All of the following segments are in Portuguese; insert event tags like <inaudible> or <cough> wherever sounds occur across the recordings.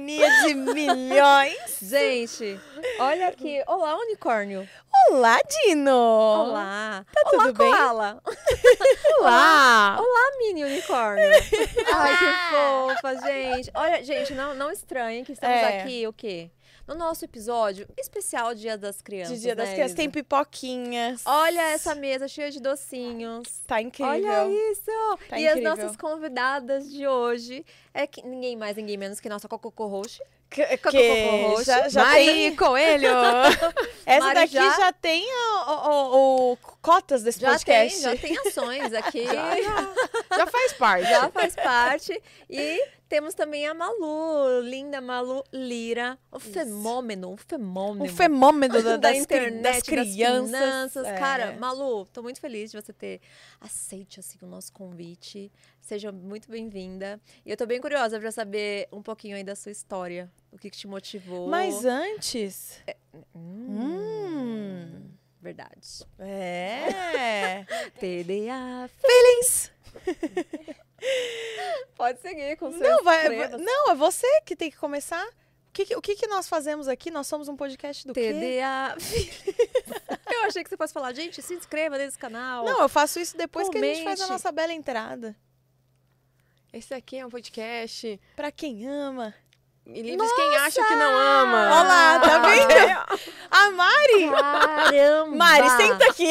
sincronia de milhões. <laughs> Gente, olha aqui. Olá, unicórnio. Olá, Dino! Olá. Tá Olá, tudo bem? koala. <laughs> Olá! Olá, mini unicórnio. <laughs> Ai, que fofa, gente. Olha, gente, não, não estranhem que estamos É. aqui, o quê? No nosso episódio especial Dia das Crianças. De Dia das né, Crianças tem pipoquinhas. Olha essa mesa cheia de docinhos. Tá incrível. Olha isso! Tá e incrível. as nossas convidadas de hoje é que ninguém mais, ninguém menos que nossa Coco Roche. Que, já, já Mari tem... <laughs> Coelho! Essa Mari daqui já, já- tem o, o- o- cotas desse Já tem, podcast. já tem ações aqui. <laughs> Já faz parte. já faz parte. E temos também a Malu, linda Malu Lira, o fenômeno, o fenômeno. Um fenômeno da, <laughs> da das, internet, das crianças. finanças. É. Cara, Malu, tô muito feliz de você ter aceite assim, o nosso convite. Seja muito bem-vinda. E eu tô bem curiosa pra saber um pouquinho aí da sua história. O que, que te motivou. Mas antes... Hum, Hum... Verdade. É... <laughs> TDA. Feelings! <laughs> Pode seguir com seus Não, vai, cremas. não, é você que tem que começar. O que, o que, que nós fazemos aqui? Nós somos um podcast do quê? TDA. <laughs> eu achei que você fosse falar, gente, se inscreva nesse canal. Não, eu faço isso depois que a gente faz a Comente. nossa bela entrada. Esse aqui é um podcast. Pra quem ama. E livres quem acha que não ama. Olha lá, tá vendo? A Mari! Caramba! Mari, senta aqui.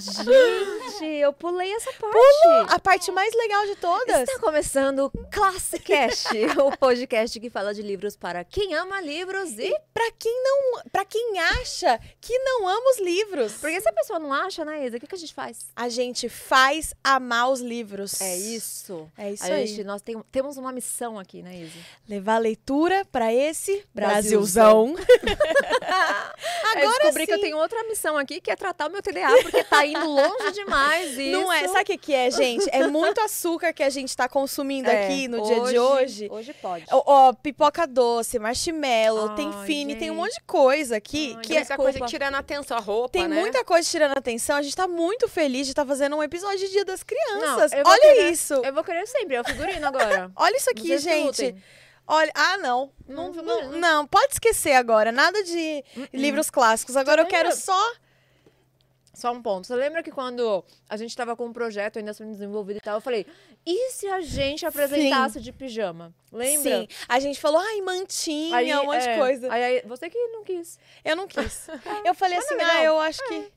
Gente, eu pulei essa parte. A parte mais legal de todas. Está começando o Classicast, <laughs> o podcast que fala de livros para quem ama livros e... Pra quem não. Pra quem acha que não ama os livros. Porque se a pessoa não acha, né, Isa, o que, que a gente faz? A gente faz amar os livros. É isso. É isso a aí. gente, nós tem- temos uma missão aqui, né, Isa? Levar leitura pra esse Brasilzão. Brasilzão. <laughs> eu Agora descobri sim. que eu tenho outra missão aqui, que é tratar o meu TDA, porque tá indo longe demais isso. <laughs> Não é. Sabe o que, que é, gente? É muito açúcar que a gente tá consumindo <laughs> É, aqui no dia de hoje. Hoje pode. Ó, pipoca doce, marshmallow, tem Ai, fine, tem um gente. monte de coisa aqui Ai, que Tem é, muita coisa desculpa. que tirando a atenção, a roupa, tem né? muita coisa tirando atenção. A gente tá muito feliz de estar fazendo um episódio de Dia das Crianças. eu vou Olha querer- isso. Eu vou querer sempre, é o figurino agora. Olha isso aqui, Vocês gente. lutem. Olha, ah, não. Não, Não, não, não. pode esquecer agora. Nada de livros clássicos. Agora eu quero só. Só um ponto. Você lembra que quando a gente tava com um projeto ainda sendo desenvolvido e tal, eu falei, e se a gente apresentasse de pijama? Lembra? Sim. A gente falou, ai, mantinha, Aí, um monte é, de coisa. Aí, aí, você que não quis. Eu não quis. <laughs> Eu falei Mas assim, é ah, eu acho que.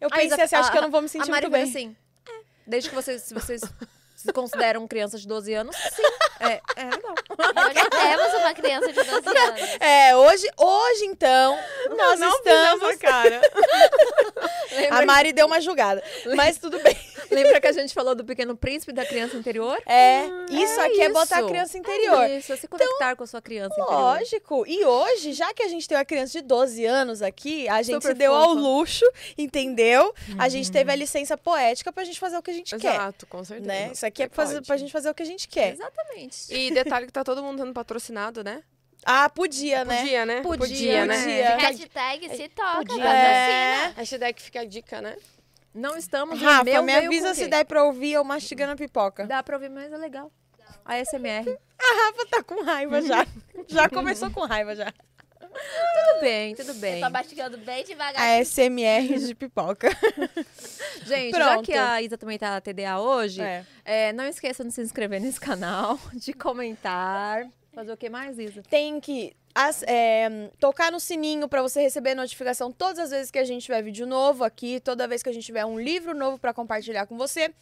Eu pensei assim, a- acho que eu não vou me A sentir muito bem. assim, é, desde que vocês, se vocês se consideram crianças de 12 anos, sim. É, é legal. Hoje temos uma criança de 12 anos. É, hoje, hoje então, nós não estamos. vi cara. <laughs> A Mari deu uma julgada. Mas tudo bem. Lembra que a gente falou do Pequeno Príncipe da criança interior? É, isso É aqui é botar a isso. criança interior. É isso, é se conectar com a sua criança interior. Lógico. E hoje, já que a gente tem uma criança de 12 anos aqui, a gente Super se deu ao fofa. luxo, entendeu? A gente teve a licença poética pra gente fazer o que a gente quer. Exato, com certeza. Né? Isso aqui é pra, fazer, pra gente fazer o que a gente quer. Exatamente. E detalhe que tá todo mundo dando patrocinado, né? Ah, podia, né? Podia, né? Podia, né? podia. Hashtag se toca, Podia. patrocina. É. Hashtag fica a dica, né? Não estamos no Rafa, meu me avisa com se der pra ouvir eu mastigando a pipoca. Dá pra ouvir, mas é legal. A SMR. <laughs> A Rafa tá com raiva já. já começou com raiva já. Tudo bem, tudo Eu bem. tô mastigando bem devagar. A SMR de pipoca. <laughs> Gente, já Pronto. que a Isa também tá TDA hoje, É. é, não esqueçam de se inscrever nesse canal, <laughs> de comentar. Fazer o que mais, Isa? Tem que as- é, tocar no sininho pra você receber notificação todas as vezes que a gente tiver vídeo novo aqui, toda vez que a gente tiver um livro novo pra compartilhar com você.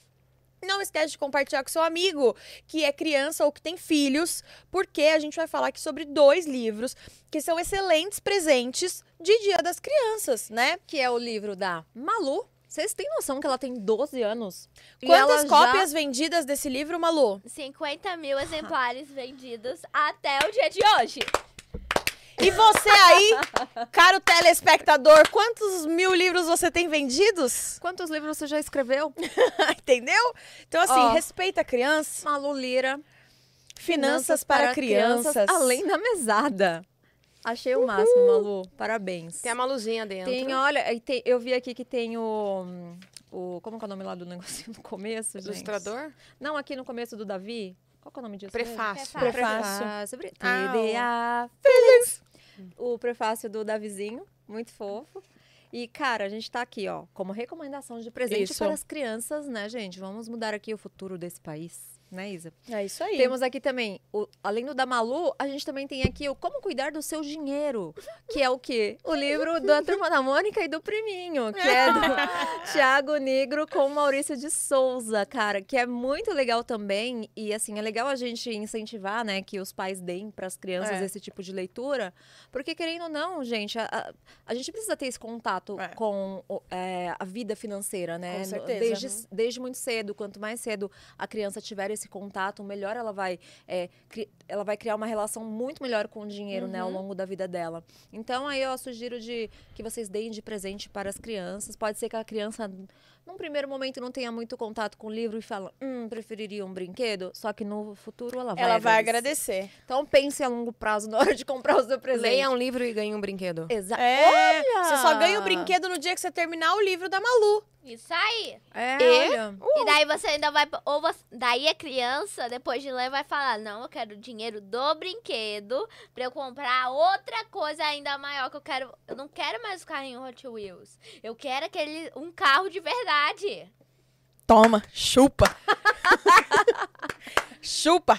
Não esquece de compartilhar com seu amigo que é criança ou que tem filhos, porque a gente vai falar aqui sobre dois livros que são excelentes presentes de Dia das Crianças, né? Que é o livro da Malu. Vocês têm noção que ela tem 12 anos? E Quantas ela já- cópias vendidas desse livro, Malu? 50 mil exemplares vendidos até o dia de hoje. E você aí, <laughs> caro telespectador, quantos mil livros você tem vendidos? Quantos livros você já escreveu? <laughs> Entendeu? Então, assim, Ó. respeita a criança. Malu Lira. Finanças, para, crianças. Além da mesada. Achei o máximo, Malu. Parabéns. Tem a Maluzinha dentro. Tem, olha, tem- eu vi aqui que tem o, o. Como que é o nome lá do negocinho no começo, gente? Ilustrador? Não, aqui no começo do Davi. Qual que é o nome disso? mesmo? Prefácio. Prefácio. Prefácio. Bri- Ah, o- TDA Feliz. O prefácio do Davizinho, muito fofo. E, cara, a gente tá aqui, ó, como recomendação de presente Isso. para as crianças, né, gente? Vamos mudar aqui o futuro desse país, né, Isa? É isso aí. Temos aqui também, o- além do da Malu, a gente também tem aqui o Como Cuidar do Seu Dinheiro, que é o quê? O livro da Turma da Mônica e do Priminho, que é do <laughs> Tiago Negro com Maurício de Souza, cara, que é muito legal também. E, assim, é legal a gente incentivar, né, que os pais deem para as crianças É. esse tipo de leitura, porque, querendo ou não, gente, a, a- a gente precisa ter esse contato É. com é, a vida financeira, né? Com certeza. Desde, desde muito cedo. Quanto mais cedo a criança tiver esse contato, melhor ela vai, é, ela vai criar uma relação muito melhor com o dinheiro, né, ao Uhum. longo da vida dela. Então, aí eu sugiro de que vocês deem de presente para as crianças. Pode ser que a criança, num primeiro momento, não tenha muito contato com o livro e fala, hum, preferiria um brinquedo. Só que no futuro ela vai Ela vai agradecer. agradecer. Então, pense a longo prazo na hora de comprar o seu presente. Leia um livro e ganhe um brinquedo. Exato. É, você só ganha o Olha! brinquedo no dia que você terminar o livro da Malu. Isso aí. É, E- olha. E daí você ainda vai. Ou você- daí a criança, depois de ler, vai falar: Não, eu quero o dinheiro do brinquedo pra eu comprar outra coisa ainda maior que eu quero. Eu não quero mais o carrinho Hot Wheels. Eu quero aquele. um carro de verdade. Toma, chupa. <laughs> chupa.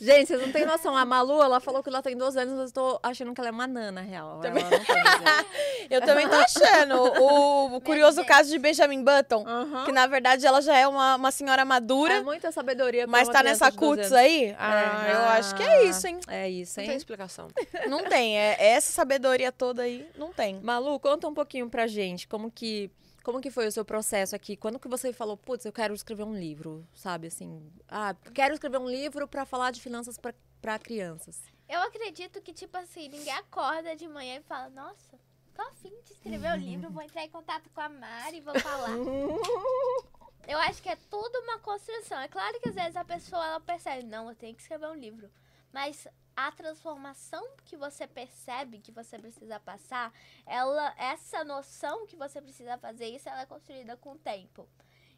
Gente, vocês não têm noção. A Malu, ela falou que ela tem 12 anos, mas eu tô achando que ela é uma nana, real. Ela não tem 12 anos. <laughs> Eu também tô achando. O, o curioso caso de Benjamin Button. Aham. Que na verdade ela já é uma, uma senhora madura, É muita sabedoria pra mas tá nessa de 12 cuts anos. aí. Ah, É. eu acho que é isso, hein? É isso, Não tem hein? explicação. Não tem. É, essa sabedoria toda aí, não tem. Malu, conta um pouquinho pra gente como que como que foi o seu processo aqui? Quando que você falou, putz, eu quero escrever um livro, sabe assim? Ah, quero escrever um livro pra falar de finanças pra- pra crianças. Eu acredito que, tipo assim, ninguém acorda de manhã e fala: Nossa, tô afim de escrever o livro, vou entrar em contato com a Mari e vou falar. <laughs> Eu acho que é tudo uma construção. É claro que às vezes a pessoa ela percebe, não, eu tenho que escrever um livro. Mas a transformação que você percebe que você precisa passar, ela, essa noção que você precisa fazer isso, ela é construída com o tempo.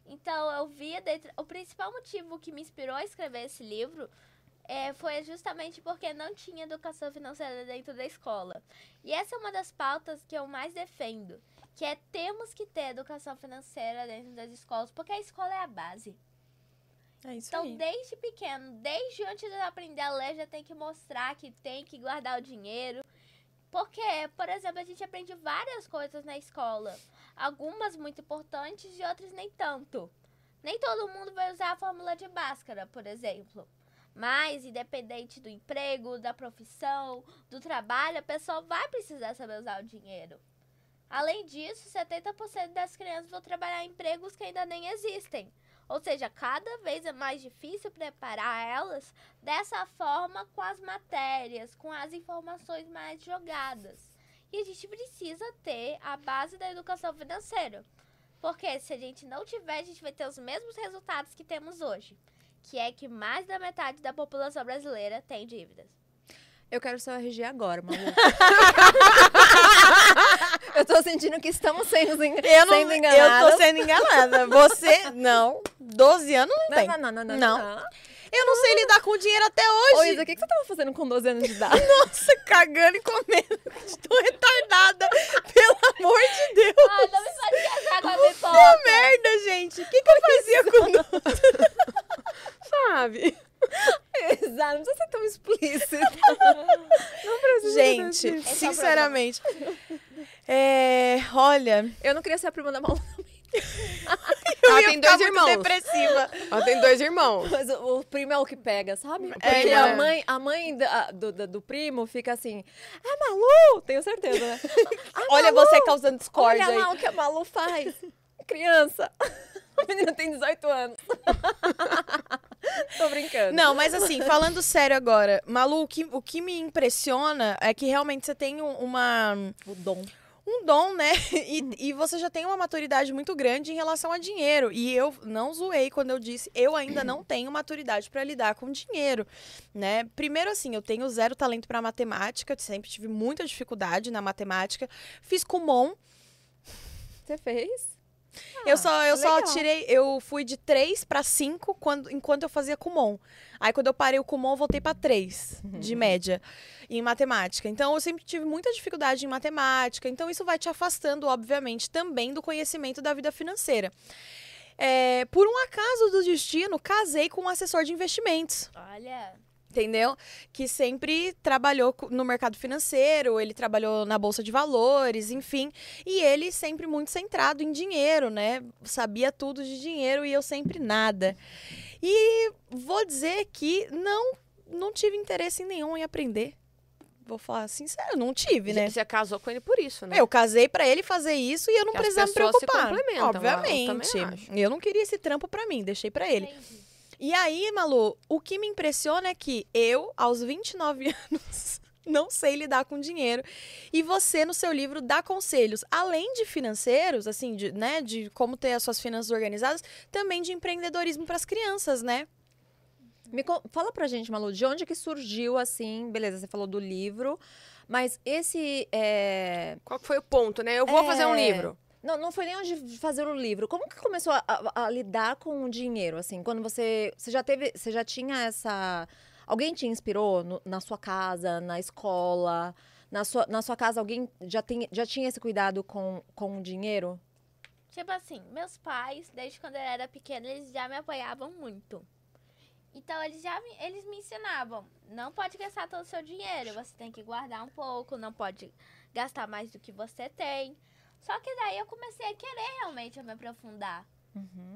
Então eu via dentro, o principal motivo que me inspirou a escrever esse livro é, foi justamente porque não tinha educação financeira dentro da escola. E essa é uma das pautas que eu mais defendo, que é temos que ter educação financeira dentro das escolas, porque a escola é a base. É isso Então, aí. desde pequeno, desde antes de aprender a ler, já tem que mostrar que tem que guardar o dinheiro. Porque, por exemplo, a gente aprende várias coisas na escola. Algumas muito importantes e outras nem tanto. Nem todo mundo vai usar a fórmula de Bhaskara, por exemplo. Mas, independente do emprego, da profissão, do trabalho, a pessoa vai precisar saber usar o dinheiro. Além disso, 70% das crianças vão trabalhar em empregos que ainda nem existem. Ou seja, cada vez é mais difícil preparar elas dessa forma com as matérias, com as informações mais jogadas. E a gente precisa ter a base da educação financeira. Porque se a gente não tiver, a gente vai ter os mesmos resultados que temos hoje. Que é que mais da metade da população brasileira tem dívidas. Eu quero seu RG agora, Malu. <laughs> <laughs> eu tô sentindo que estamos sendo, en- Eu, não, sendo eu tô sendo enganada. Você, <laughs> não. 12 anos não tem. Não, não, não, não, Não. não. Eu não sei lidar com dinheiro até Ô, hoje. Isa, o que, que você tava fazendo com 12 anos de idade? <laughs> Nossa, cagando e comendo. Estou retardada. Pelo amor de Deus. Ai, não me faz viajar com a pipoca. Merda, gente. O que, que eu fazia com Sabe? <laughs> Exato, não precisa ser tão explícito. <laughs> Gente, Esse é o sinceramente. É, olha, Eu não queria ser a prima da Malu, <laughs> eu Ela tem dois irmãos. depressiva. Ela tem dois irmãos. mas o, o primo é o que pega, sabe? Porque É, a é. mãe, a mãe da- do, do, do primo fica assim, a Malu, tenho certeza, né? A Olha Malu, você causando discórdia Olha aí. lá o que a Malu faz. Criança. <laughs> A menina tem 18 anos. <laughs> Tô brincando. Não, mas assim, falando sério agora, Malu, o que, o que me impressiona é que realmente você tem um- uma, O dom. um dom, né? <laughs> E, e você já tem uma maturidade muito grande em relação a dinheiro. E eu não zoei quando eu disse, eu ainda não <clears throat> tenho maturidade para lidar com dinheiro, né? Primeiro assim, eu tenho zero talento para matemática, sempre tive muita dificuldade na matemática. Fiz Kumon, Você fez? Eu só, eu só legal. tirei, eu fui de 3 pra 5 quando, enquanto eu fazia Kumon. Aí quando eu parei o Kumon, eu voltei pra 3 de média em matemática. Então eu sempre tive muita dificuldade em matemática. Então isso vai te afastando, obviamente, também do conhecimento da vida financeira. É, por um acaso do destino, casei com um assessor de investimentos. Olha, Entendeu? Que sempre trabalhou no mercado financeiro, ele trabalhou na bolsa de valores, enfim. E ele sempre muito centrado em dinheiro, né? Sabia tudo de dinheiro e eu sempre nada. E vou dizer que não, não tive interesse nenhum em aprender. Vou falar sincero, não tive, né? Você casou com ele por isso, né? Eu casei pra ele fazer isso e eu não Que precisava me pessoas se preocupar. complementam, eu Obviamente. acho. Eu não queria esse trampo pra mim, deixei pra ele. entendi. E aí, Malu, o que me impressiona é que eu, aos 29 <laughs> anos, não sei lidar com dinheiro. E você, no seu livro, dá conselhos, além de financeiros, assim, de, né, de como ter as suas finanças organizadas, também de empreendedorismo para as crianças, né? Me fala pra gente, Malu, de onde que surgiu, assim, beleza, você falou do livro, mas esse, é, Qual foi o ponto, né? Eu vou fazer um É. livro. Não, não foi nem onde fazer o livro, como que começou a, a- a lidar com o dinheiro, assim, quando você, você já teve, você já tinha essa, alguém te inspirou no- na sua casa, na escola, na sua, na sua casa alguém já, tem, já tinha esse cuidado com, com o dinheiro? Tipo assim, meus pais, desde quando eu era pequena, eles já me apoiavam muito. Então, eles já eles me ensinavam, não pode gastar todo o seu dinheiro, você tem que guardar um pouco, não pode gastar mais do que você tem. Só que daí eu comecei a querer realmente me aprofundar.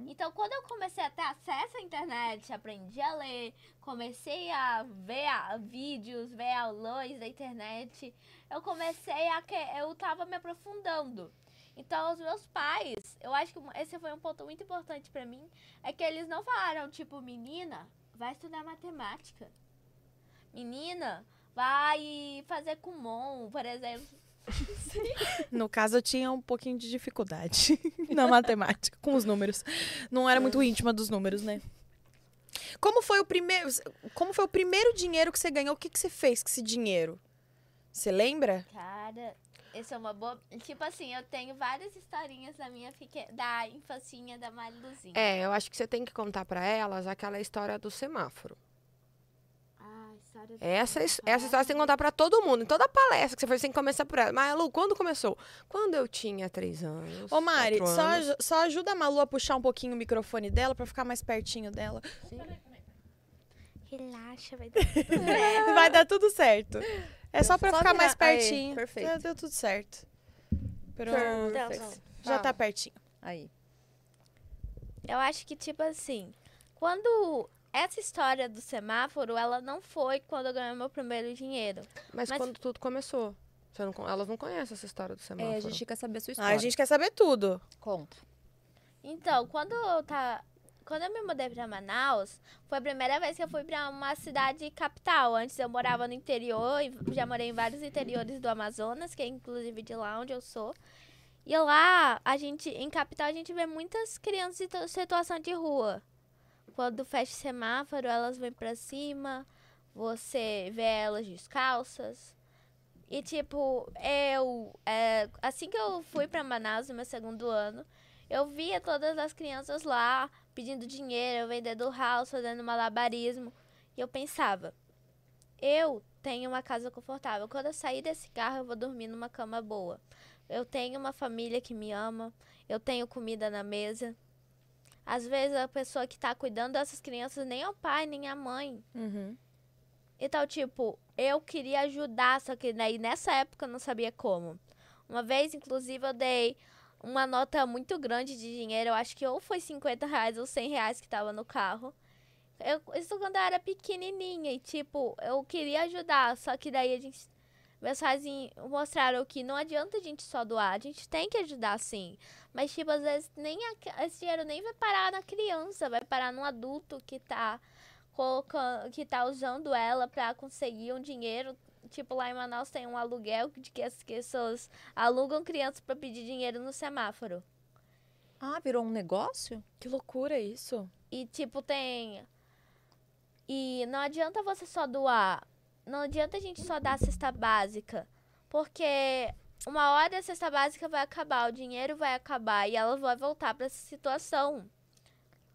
Então, quando eu comecei a ter acesso à internet, aprendi a ler, comecei a ver a- vídeos, ver aulões da internet, eu comecei a que eu tava me aprofundando. Então, os meus pais, eu acho que esse foi um ponto muito importante pra mim, é que eles não falaram tipo, menina, vai estudar matemática. Menina, vai fazer Kumon, por exemplo. No caso, eu tinha um pouquinho de dificuldade <laughs> na matemática, com os números. Não era muito íntima dos números, né? Como foi o primeiro, como foi o primeiro dinheiro que você ganhou? O que, que você fez com esse dinheiro? Você lembra? Cara, essa é uma boa. Tipo assim, eu tenho várias historinhas da minha peque... da infancinha da Mariluzinha. É, eu acho que você tem que contar pra elas aquela história do semáforo. História Essa, essa história você tem que contar pra todo mundo. Em toda palestra que você for, você tem que começar por ela. Mas, Lu, quando começou? Quando eu tinha três anos. Ô, Mari, só, anos. só ajuda a Malu a puxar um pouquinho o microfone dela pra ficar mais pertinho dela. Relaxa, vai dar <laughs> tudo certo. Vai dar tudo certo. É só pra Só ficar virar- mais Aí, pertinho. perfeito. Já deu tudo certo. Pronto. Então. Já tá pertinho. Aí. Eu acho que, tipo assim, quando essa história do semáforo, ela não foi quando eu ganhei meu primeiro dinheiro. Mas, Mas- quando tudo começou. Você não elas não conhecem essa história do semáforo. É, a gente quer saber a sua Ah, história. a gente quer saber tudo. Conta. Então, quando eu tá quando eu me mudei pra Manaus, foi a primeira vez que eu fui pra uma cidade capital. Antes eu morava no interior, e já morei em vários interiores do Amazonas, que é inclusive de lá onde eu sou. E lá, a gente, em capital, a gente vê muitas crianças em situação de rua. Quando fecha semáforo, elas vêm pra cima, você vê elas descalças. E tipo, eu, é, assim que eu fui pra Manaus no meu segundo ano, eu via todas as crianças lá pedindo dinheiro, vendendo house, fazendo malabarismo. E eu pensava, eu tenho uma casa confortável. Quando eu sair desse carro, eu vou dormir numa cama boa. Eu tenho uma família que me ama. Eu tenho comida na mesa. Às vezes a pessoa que tá cuidando dessas crianças nem é o pai, nem a mãe. Uhum. Então, tipo, eu queria ajudar, só que daí nessa época eu não sabia como. Uma vez, inclusive, eu dei uma nota muito grande de dinheiro. Eu acho que ou foi 50 reais ou 100 reais que tava no carro. Eu, isso quando eu era pequenininha e, tipo, eu queria ajudar. Só que daí a gente... Meus pais em- mostraram que não adianta a gente só doar. A gente tem que ajudar, sim. Mas, tipo, às vezes nem a- esse dinheiro nem vai parar na criança. Vai parar num adulto que tá colocando, que tá usando ela pra conseguir um dinheiro. Tipo, lá em Manaus tem um aluguel de que as pessoas alugam crianças pra pedir dinheiro no semáforo. Ah, virou um negócio? Que loucura isso. E, tipo, tem. E não adianta você só doar. Não adianta a gente só dar a cesta básica. Porque uma hora a cesta básica vai acabar, o dinheiro vai acabar e ela vai voltar para essa situação.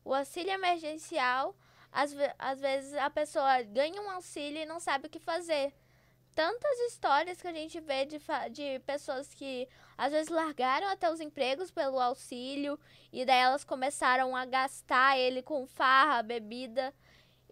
O auxílio emergencial, às, às vezes a pessoa ganha um auxílio e não sabe o que fazer. Tantas histórias que a gente vê de, de pessoas que às vezes largaram até os empregos pelo auxílio e daí elas começaram a gastar ele com farra, bebida.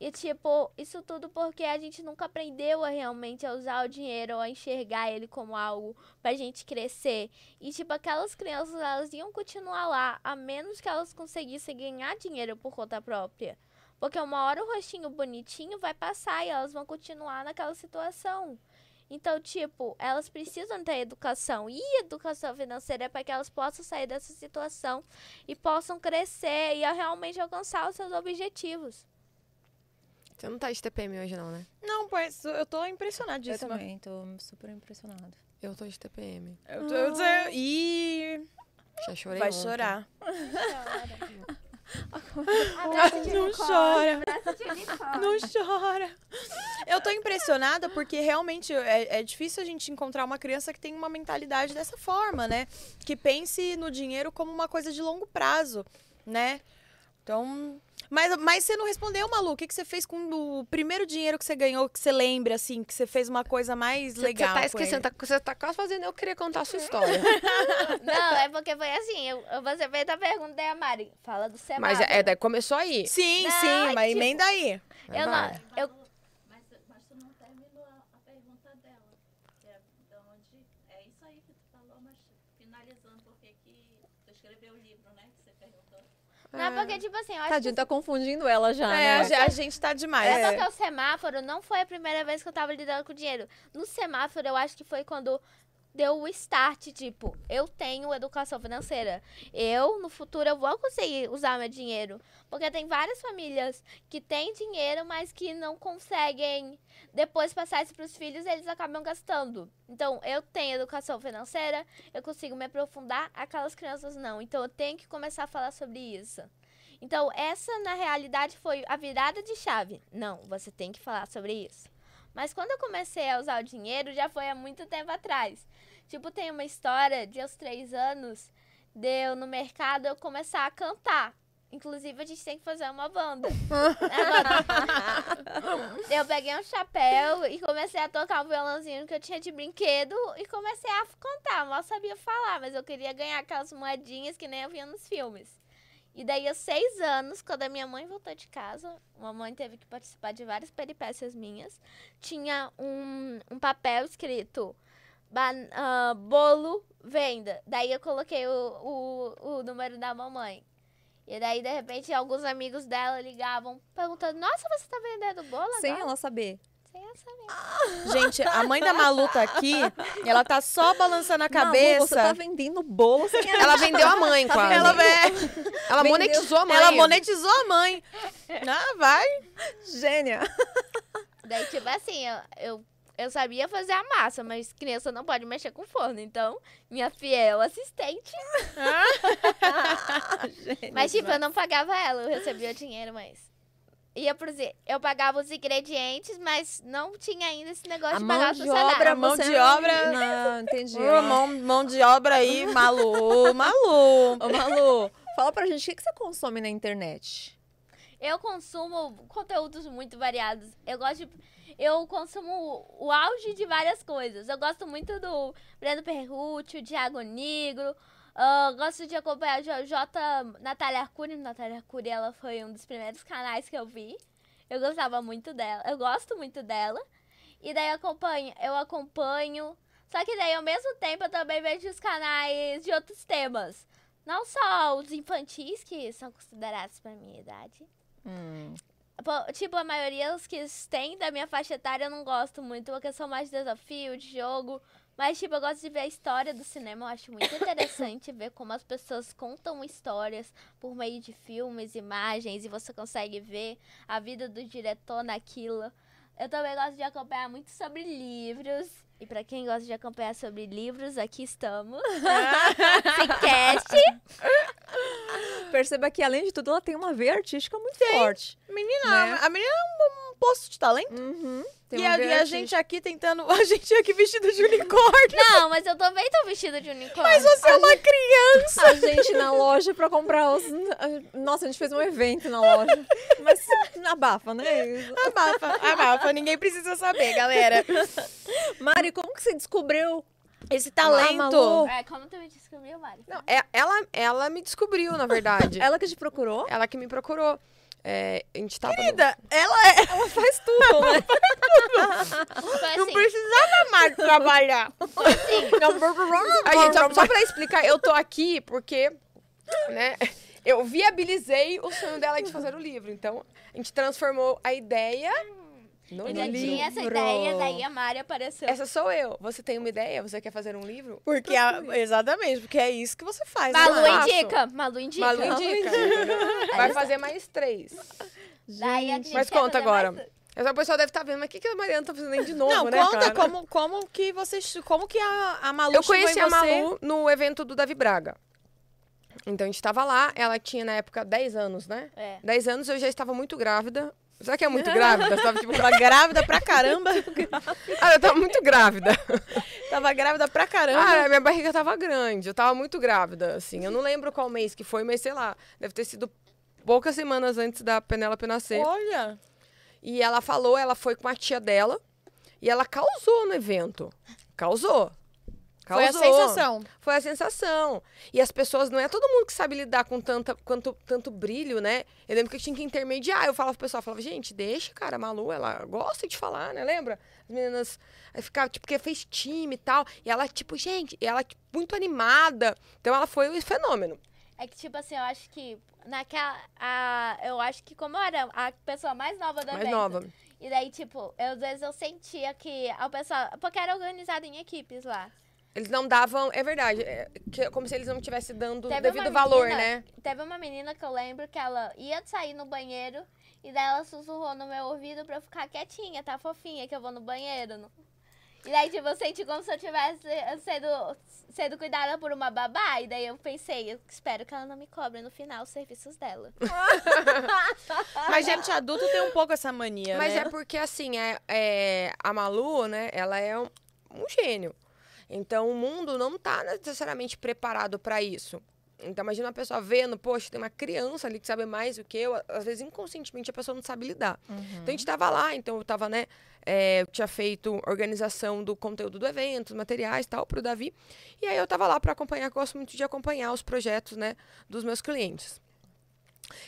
E, tipo, isso tudo porque a gente nunca aprendeu a realmente a usar o dinheiro, a enxergar ele como algo pra gente crescer. E, tipo, aquelas crianças, elas iam continuar lá, a menos que elas conseguissem ganhar dinheiro por conta própria. Porque uma hora o rostinho bonitinho vai passar e elas vão continuar naquela situação. Então, tipo, elas precisam ter educação. E educação financeira é para que elas possam sair dessa situação e possam crescer e realmente alcançar os seus objetivos. Você não tá de TPM hoje, não, né? Não, pois eu tô Eu impressionadíssima. também, tô super impressionada. Eu tô de TPM. Eu tô, eu tô, e Já chorei vai ontem. chorar. Não chora. Não chora. Eu tô impressionada porque realmente é, é difícil a gente encontrar uma criança que tem uma mentalidade dessa forma, né? Que pense no dinheiro como uma coisa de longo prazo, né? Então. Mas, mas você não respondeu, Malu. O que, que você fez com o primeiro dinheiro que você ganhou, que você lembra, assim, que você fez uma coisa mais Você- legal? Você tá com esquecendo, tá- você tá quase fazendo eu querer contar a sua história. <laughs> Não, é porque foi assim. Eu, eu- você fez a pergunta daí a Mari. Fala do. Mas é, é, daí começou aí. Sim, Não, sim, é mas tipo- emenda aí. Eu não. Vai. Eu, Mas, mas tu não terminou a, a pergunta dela. Que é de onde. É isso aí que tu falou, mas finalizando, porque que tu escreveu o livro, né? Que você perguntou. Não é porque, tipo assim, eu acho Tadinho, que tá confundindo ela já, É, a né? a gente tá demais. É porque o semáforo não foi a primeira vez que eu tava lidando com dinheiro. No semáforo, eu acho que foi quando deu o start, tipo, eu tenho educação financeira. Eu, no futuro, eu vou conseguir usar meu dinheiro. Porque tem várias famílias que têm dinheiro, mas que não conseguem depois passar isso pros filhos, eles acabam gastando. Então, eu tenho educação financeira, eu consigo me aprofundar, aquelas crianças não. Então, eu tenho que começar a falar sobre isso. Então, essa, na realidade, foi a virada de chave. Não, você tem que falar sobre isso. Mas quando eu comecei a usar o dinheiro, já foi há muito tempo atrás. Tipo, tem uma história de aos três anos, de eu no mercado eu começar a cantar. Inclusive, a gente tem que fazer uma banda. <laughs> eu peguei um chapéu e comecei a tocar um violãozinho que eu tinha de brinquedo e comecei a cantar. Mal sabia falar, mas eu queria ganhar aquelas moedinhas que nem eu via nos filmes. E daí, aos seis anos, quando a minha mãe voltou de casa, a mamãe teve que participar de várias peripécias minhas, tinha um, um papel escrito ban- ah, bolo venda. Daí eu coloquei o, o, o número da mamãe. E daí, de repente, alguns amigos dela ligavam perguntando: Nossa, você tá vendendo bolo Sem agora? ela saber. Sem. Gente, a mãe da Malu tá aqui e ela tá só balançando a Malu, cabeça. você tá vendendo bolo sem ela. Ela vendeu a mãe, Tá quase. Ela, Ela, é, monetizou a mãe. ela monetizou a mãe. Ah, vai. Gênia. Daí, tipo assim, eu, eu, eu sabia fazer a massa, mas criança não pode mexer com forno. Então, minha fiel assistente. <laughs> Gênia Mas, tipo, eu não pagava ela, eu recebia o dinheiro, mas. Ia por dizer, eu pagava os ingredientes, mas não tinha ainda esse negócio a de mão pagar de obra, Mão de não- obra- Não, entendi. Ô, mão, mão de obra aí, <laughs> Malu, Malu. Ô, Malu, fala pra gente, o que que você consome na internet? Eu consumo conteúdos muito variados. Eu gosto de. Eu consumo o auge de várias coisas. Eu gosto muito do Breno Perrucci, o Thiago Negro. Ah, gosto de acompanhar a J. Natália Arcuri. Natália Arcuri, ela foi um dos primeiros canais que eu vi. Eu gostava muito dela. Eu gosto muito dela. E daí eu acompanho. Eu acompanho. Só que daí, ao mesmo tempo, eu também vejo os canais de outros temas. Não só os infantis, que são considerados pra minha idade. Hum, Tipo, a maioria os que têm da minha faixa etária eu não gosto muito, porque são mais de desafio, de jogo. Mas, tipo, eu gosto de ver a história do cinema. Eu acho muito interessante ver como as pessoas contam histórias por meio de filmes, imagens, e você consegue ver a vida do diretor naquilo. Eu também gosto de acompanhar muito sobre livros. E pra quem gosta de acompanhar sobre livros, aqui estamos. <laughs> Cicast. Perceba que, além de tudo, ela tem uma veia artística muito forte. Menina, Né? a menina é um poço de talento. Uhum. Tem E a, e <laughs> a gente aqui tentando. A gente aqui vestida de unicórnio. Não, mas eu também tô vestida de unicórnio. Mas você é uma criança. A gente na loja pra comprar os. Nossa, a gente fez um evento na loja. Mas abafa, né? Abafa, abafa. Ninguém precisa saber, galera. Mari, como que você descobriu Esse a talento. Malu? É, como tu me descobriu, Mari? Não, é- ela, ela me descobriu, na verdade. Ela que te procurou? ela que me procurou. É, a gente tava. no- Querida, ela, é- <laughs> Ela faz tudo, né? Não assim, precisava mais trabalhar. foi assim. A gente, só, só pra explicar, eu tô aqui porque, né, eu viabilizei o sonho dela de fazer o livro. Então, a gente transformou a ideia no Eu já livro. tinha essa ideia, daí a Mari apareceu. Essa sou eu. Você tem uma ideia? Você quer fazer um livro? Porque a- exatamente, porque é isso que você faz. Malu né? faço. indica, Malu indica. Malu indica. <laughs> Vai fazer mais três. Daí a gente Mas conta agora. mais- Essa pessoa deve estar vendo, mas o que, que a Mariana tá fazendo aí de novo, Não, né, conta cara? como, como que vocês. Como que a, a Malu Eu conheci a você? Malu no evento do Davi Braga. Então a gente tava lá, ela tinha na época 10 anos, né? É. 10 anos eu já estava muito grávida. Será que é muito <laughs> grávida? Você tava, tipo, Tava grávida pra caramba. <laughs> ah, eu tava muito grávida. Tava grávida pra caramba. Ah, minha barriga tava grande, eu tava muito grávida, assim. Eu não lembro qual mês que foi, mas sei lá, deve ter sido poucas semanas antes da Penélope nascer. Olha. E ela falou, ela foi com a tia dela e ela causou no evento. Causou. Foi a Causou. sensação. Foi a sensação. E as pessoas, não é todo mundo que sabe lidar com tanta, quanto, tanto brilho, né? Eu lembro que eu tinha que intermediar. Eu falava pro pessoal, eu falava, gente, deixa, cara, a Malu, ela gosta de falar, né? Lembra? As meninas aí ficava, tipo, porque fez time e tal. E ela, tipo, gente, e ela tipo, muito animada. Então ela foi um fenômeno. É que, tipo assim, eu acho que naquela. A, eu acho que como eu era a pessoa mais nova do Mais evento, nova. E daí, tipo, eu, às vezes eu sentia que o pessoal. Porque era organizado em equipes lá. Eles não davam, é verdade, é que- como se eles não estivessem dando Teve devido uma valor, menina- né? Teve uma menina que eu lembro que ela ia sair no banheiro e daí ela sussurrou no meu ouvido pra eu ficar quietinha, tá fofinha, que eu vou no banheiro. não- E daí, tipo, eu senti como se eu tivesse sendo, sendo cuidada por uma babá. E daí eu pensei, eu espero que ela não me cobre no final os serviços dela. <laughs> Mas gente adulto tem um pouco essa mania, Mas né? é porque, assim, é, é- a Malu, né, ela é um, um gênio. Então, o mundo não tá necessariamente preparado para isso. Então, imagina uma pessoa vendo, poxa, tem uma criança ali que sabe mais do que eu. Às vezes, inconscientemente, a pessoa não sabe lidar. Então, a gente tava lá, então eu tava, né, é, eu tinha feito organização do conteúdo do evento, materiais e tal, pro Davi. E aí, eu tava lá para acompanhar, eu gosto muito de acompanhar os projetos, né, dos meus clientes.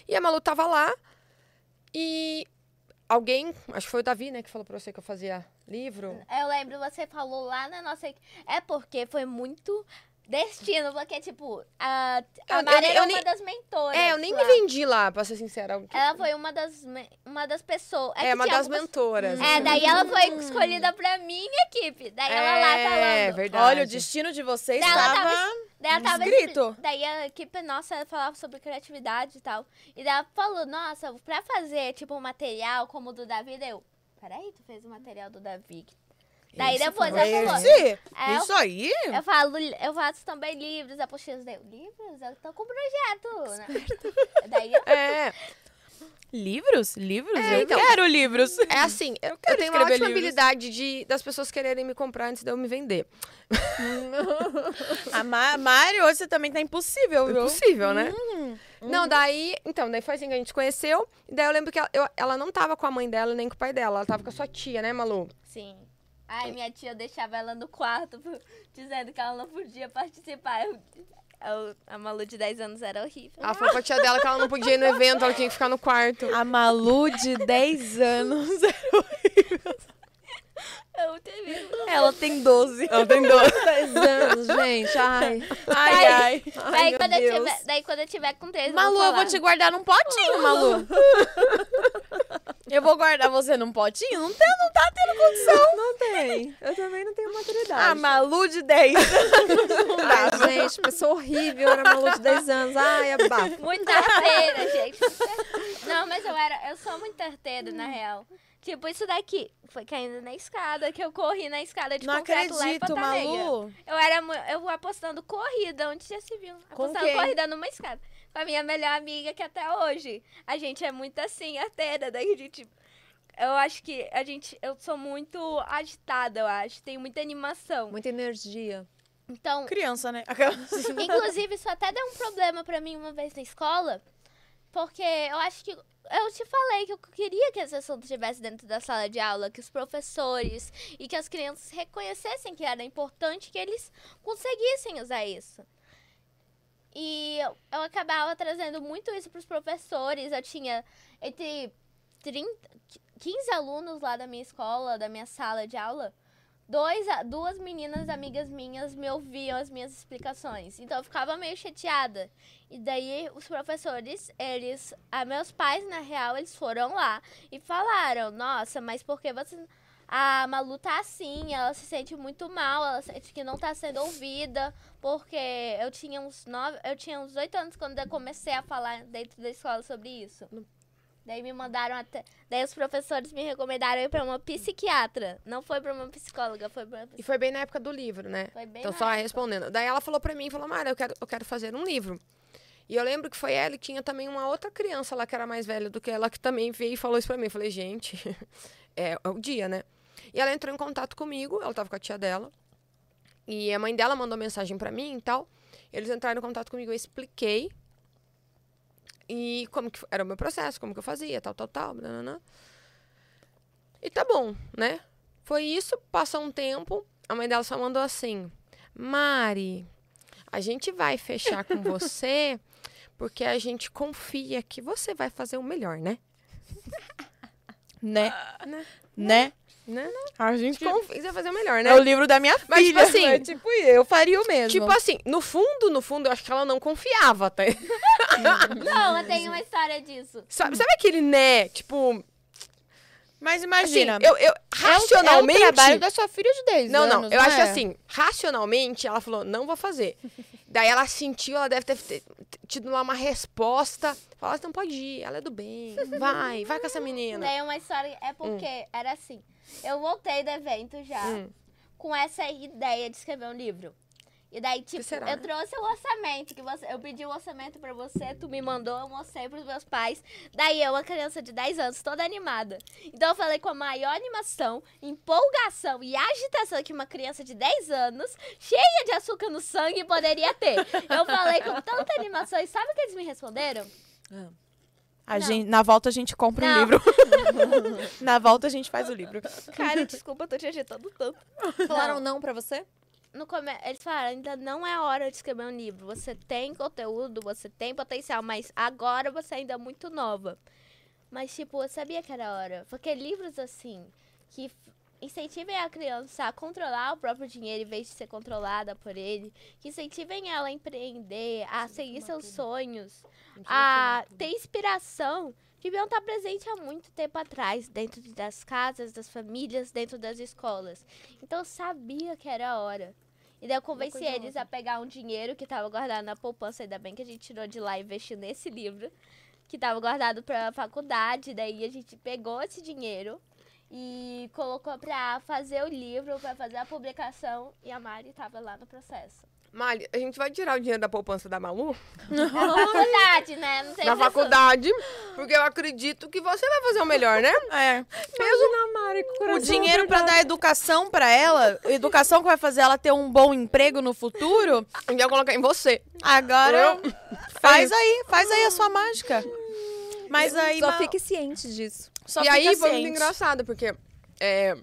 E a Malu tava lá e alguém, acho que foi o Davi, né, que falou pra você que eu fazia livro. Eu lembro, você falou lá na nossa. É porque foi muito destino, porque, tipo, a, Eu- a eu Mari era eu uma nem- das mentoras. É, eu nem lá. me vendi lá, pra ser sincera. Ela foi uma das, uma das pessoas. É, que uma das algumas- mentoras. É, daí ela foi escolhida pra minha equipe. Daí ela lá É, falando. verdade. Olha, o destino de vocês Daí ela estava... tava, daí ela tava escrito. Daí a equipe nossa ela falava sobre criatividade e tal. E daí ela falou, nossa, pra fazer tipo um material como o do Davi, daí eu. Peraí, tu fez o material do Davi. Daí Esse depois ela falou. Esse? É, Isso aí? Eu falo, eu faço também livros, apostilas deu. Livros? Eu tô com projeto, né? Daí eu <laughs> É, Livros? Livros? É, eu então. quero livros. é assim, eu, eu quero tenho uma ótima livros. habilidade de das pessoas quererem me comprar antes de eu me vender. <laughs> A Ma Mari, hoje você também tá impossível, viu? Impossível, né? Hum. Não, daí, então, daí foi assim que a gente se conheceu. E daí eu lembro que ela, eu- ela não tava com a mãe dela nem com o pai dela, ela tava com a sua tia, né, Malu? Sim. Ai, minha tia deixava ela no quarto, dizendo que ela não podia participar. Eu- eu- a Malu de 10 anos era horrível. Ela falou pra tia dela que ela não podia ir no evento, ela tinha que ficar no quarto. A Malu de 10 anos. Eu teve. Ela tem 12. Ela tem dois. <laughs> 10 anos, gente. Ai. Ai, ai. Daí meu quando, eu tiver, daí quando eu tiver com 13 Malu, eu vou te guardar num potinho, <laughs> Malu. <laughs> Eu vou guardar você num potinho? Não, tem, não tá tendo condição. Não tem. Eu também não tenho A maturidade. Malu de 10 anos. Ai, gente, pessoa horrível. Era Malu de 10 anos. Ai, abafo. Muito arteira, gente. Não, mas eu era. Eu sou muito arteira, na real. Tipo, isso daqui foi caindo na escada, que eu corri na escada de Não concreto lá em acredito, Ponta Negra. Malu. Eu era eu apostando corrida, onde já se viu? Apostando corrida numa escada. Com a minha melhor amiga, que até hoje a gente é muito assim, arteira. Daí a gente. eu acho que a gente. Eu sou muito agitada, eu acho. Tenho muita animação. Muita energia. Então, Criança, né? <laughs> Inclusive, isso até deu um problema pra mim uma vez na escola, porque eu acho que eu te falei que eu queria que esse assunto estivesse dentro da sala de aula, que os professores e que as crianças reconhecessem que era importante que eles conseguissem usar isso. E eu, acabava trazendo muito isso para os professores. Eu tinha entre 30, 15 alunos lá da minha escola, da minha sala de aula. Dois, duas meninas amigas minhas me ouviam as minhas explicações. Então eu ficava meio chateada. E daí os professores, eles, a meus pais na real, eles foram lá e falaram: "Nossa, mas por que você a Malu tá assim, ela se sente muito mal, ela sente que não tá sendo ouvida, porque eu tinha uns nove, eu tinha uns oito anos quando eu comecei a falar dentro da escola sobre isso. Daí me mandaram até. Daí os professores me recomendaram ir pra uma psiquiatra. Não foi pra uma psicóloga, foi pra uma E foi bem na época do livro, né? Foi bem Então, só época. respondendo. Daí ela falou pra mim, falou, Mara, eu quero, eu quero fazer um livro. E eu lembro que foi ela e tinha também uma outra criança lá que era mais velha do que ela, que também veio e falou isso pra mim. Eu falei, gente, <laughs> é, é o dia, né? E ela entrou em contato comigo, ela tava com a tia dela. E a mãe dela mandou mensagem pra mim e tal. Eles entraram em contato comigo, eu expliquei. E como que era o meu processo, como que eu fazia, tal, tal, tal. nananã. E tá bom, né? Foi isso, passou um tempo, a mãe dela só mandou assim: Mari, a gente vai fechar com você porque a gente confia que você vai fazer o melhor, né? <laughs> né? Né? Né? Né? A gente você vai fazer o melhor, né? É o livro da minha Mas, filha. tipo assim- é tipo, eu faria o mesmo. Tipo assim, no fundo, no fundo, eu acho que ela não confiava, tá? <laughs> Não, eu tenho uma história disso. Sabe, sabe aquele né? Tipo, Mas assim, imagina. eu, eu racionalmente. É um trabalho da sua filha de 10 Não, anos, não. Eu acho é? assim, racionalmente, ela falou, não vou fazer. Daí ela sentiu, ela deve ter tido lá uma resposta. Falou, você não pode ir, ela é do bem. Vai, vai com essa <laughs> menina. Daí uma história. É porque era assim. Eu voltei do evento já Hum. com essa ideia de escrever um livro. E daí, tipo, será, eu né? trouxe o orçamento que você. Eu pedi o orçamento pra você, tu me mandou, eu mostrei pros meus pais. Daí eu, uma criança de 10 anos, toda animada. Então eu falei com a maior animação, empolgação e agitação que uma criança de 10 anos, cheia de açúcar no sangue, poderia ter. Eu falei com tanta animação e sabe o que eles me responderam? A Não. gente, na volta a gente compra um Não. livro. <laughs> na volta a gente faz o livro. Cara, desculpa, eu tô te agitando tanto. Falaram não pra você? No come... eles falaram, ainda não é hora de escrever um livro. Você tem conteúdo, você tem potencial, mas agora você ainda é muito nova. Mas, tipo, eu sabia que era hora. Porque livros assim, que incentivem a criança a controlar o próprio dinheiro em vez de ser controlada por ele, que incentivem ela a empreender, a seguir seus sonhos, a ter inspiração, deviam estar presentes há muito tempo atrás, dentro das casas, das famílias, dentro das escolas. Então eu sabia que era a hora. E daí eu convenci eles a pegar um dinheiro que estava guardado na poupança, ainda bem que a gente tirou de lá e investiu nesse livro, que estava guardado para a faculdade. Daí a gente pegou esse dinheiro e colocou para fazer o livro, para fazer a publicação, e a Mari estava lá no processo. Mali, a gente vai tirar o dinheiro da poupança da Malu Na faculdade, né? Não tem na faculdade, porque eu acredito que você vai fazer o melhor, né? É. Mesmo na Mari, com O dinheiro pra dar educação pra ela, educação que vai fazer ela ter um bom emprego no futuro, A gente vai colocar em você. agora faz aí, faz aí a sua mágica. Mas aí Só fique ciente disso. só e fica aí foi muito ciente. engraçado, porque é,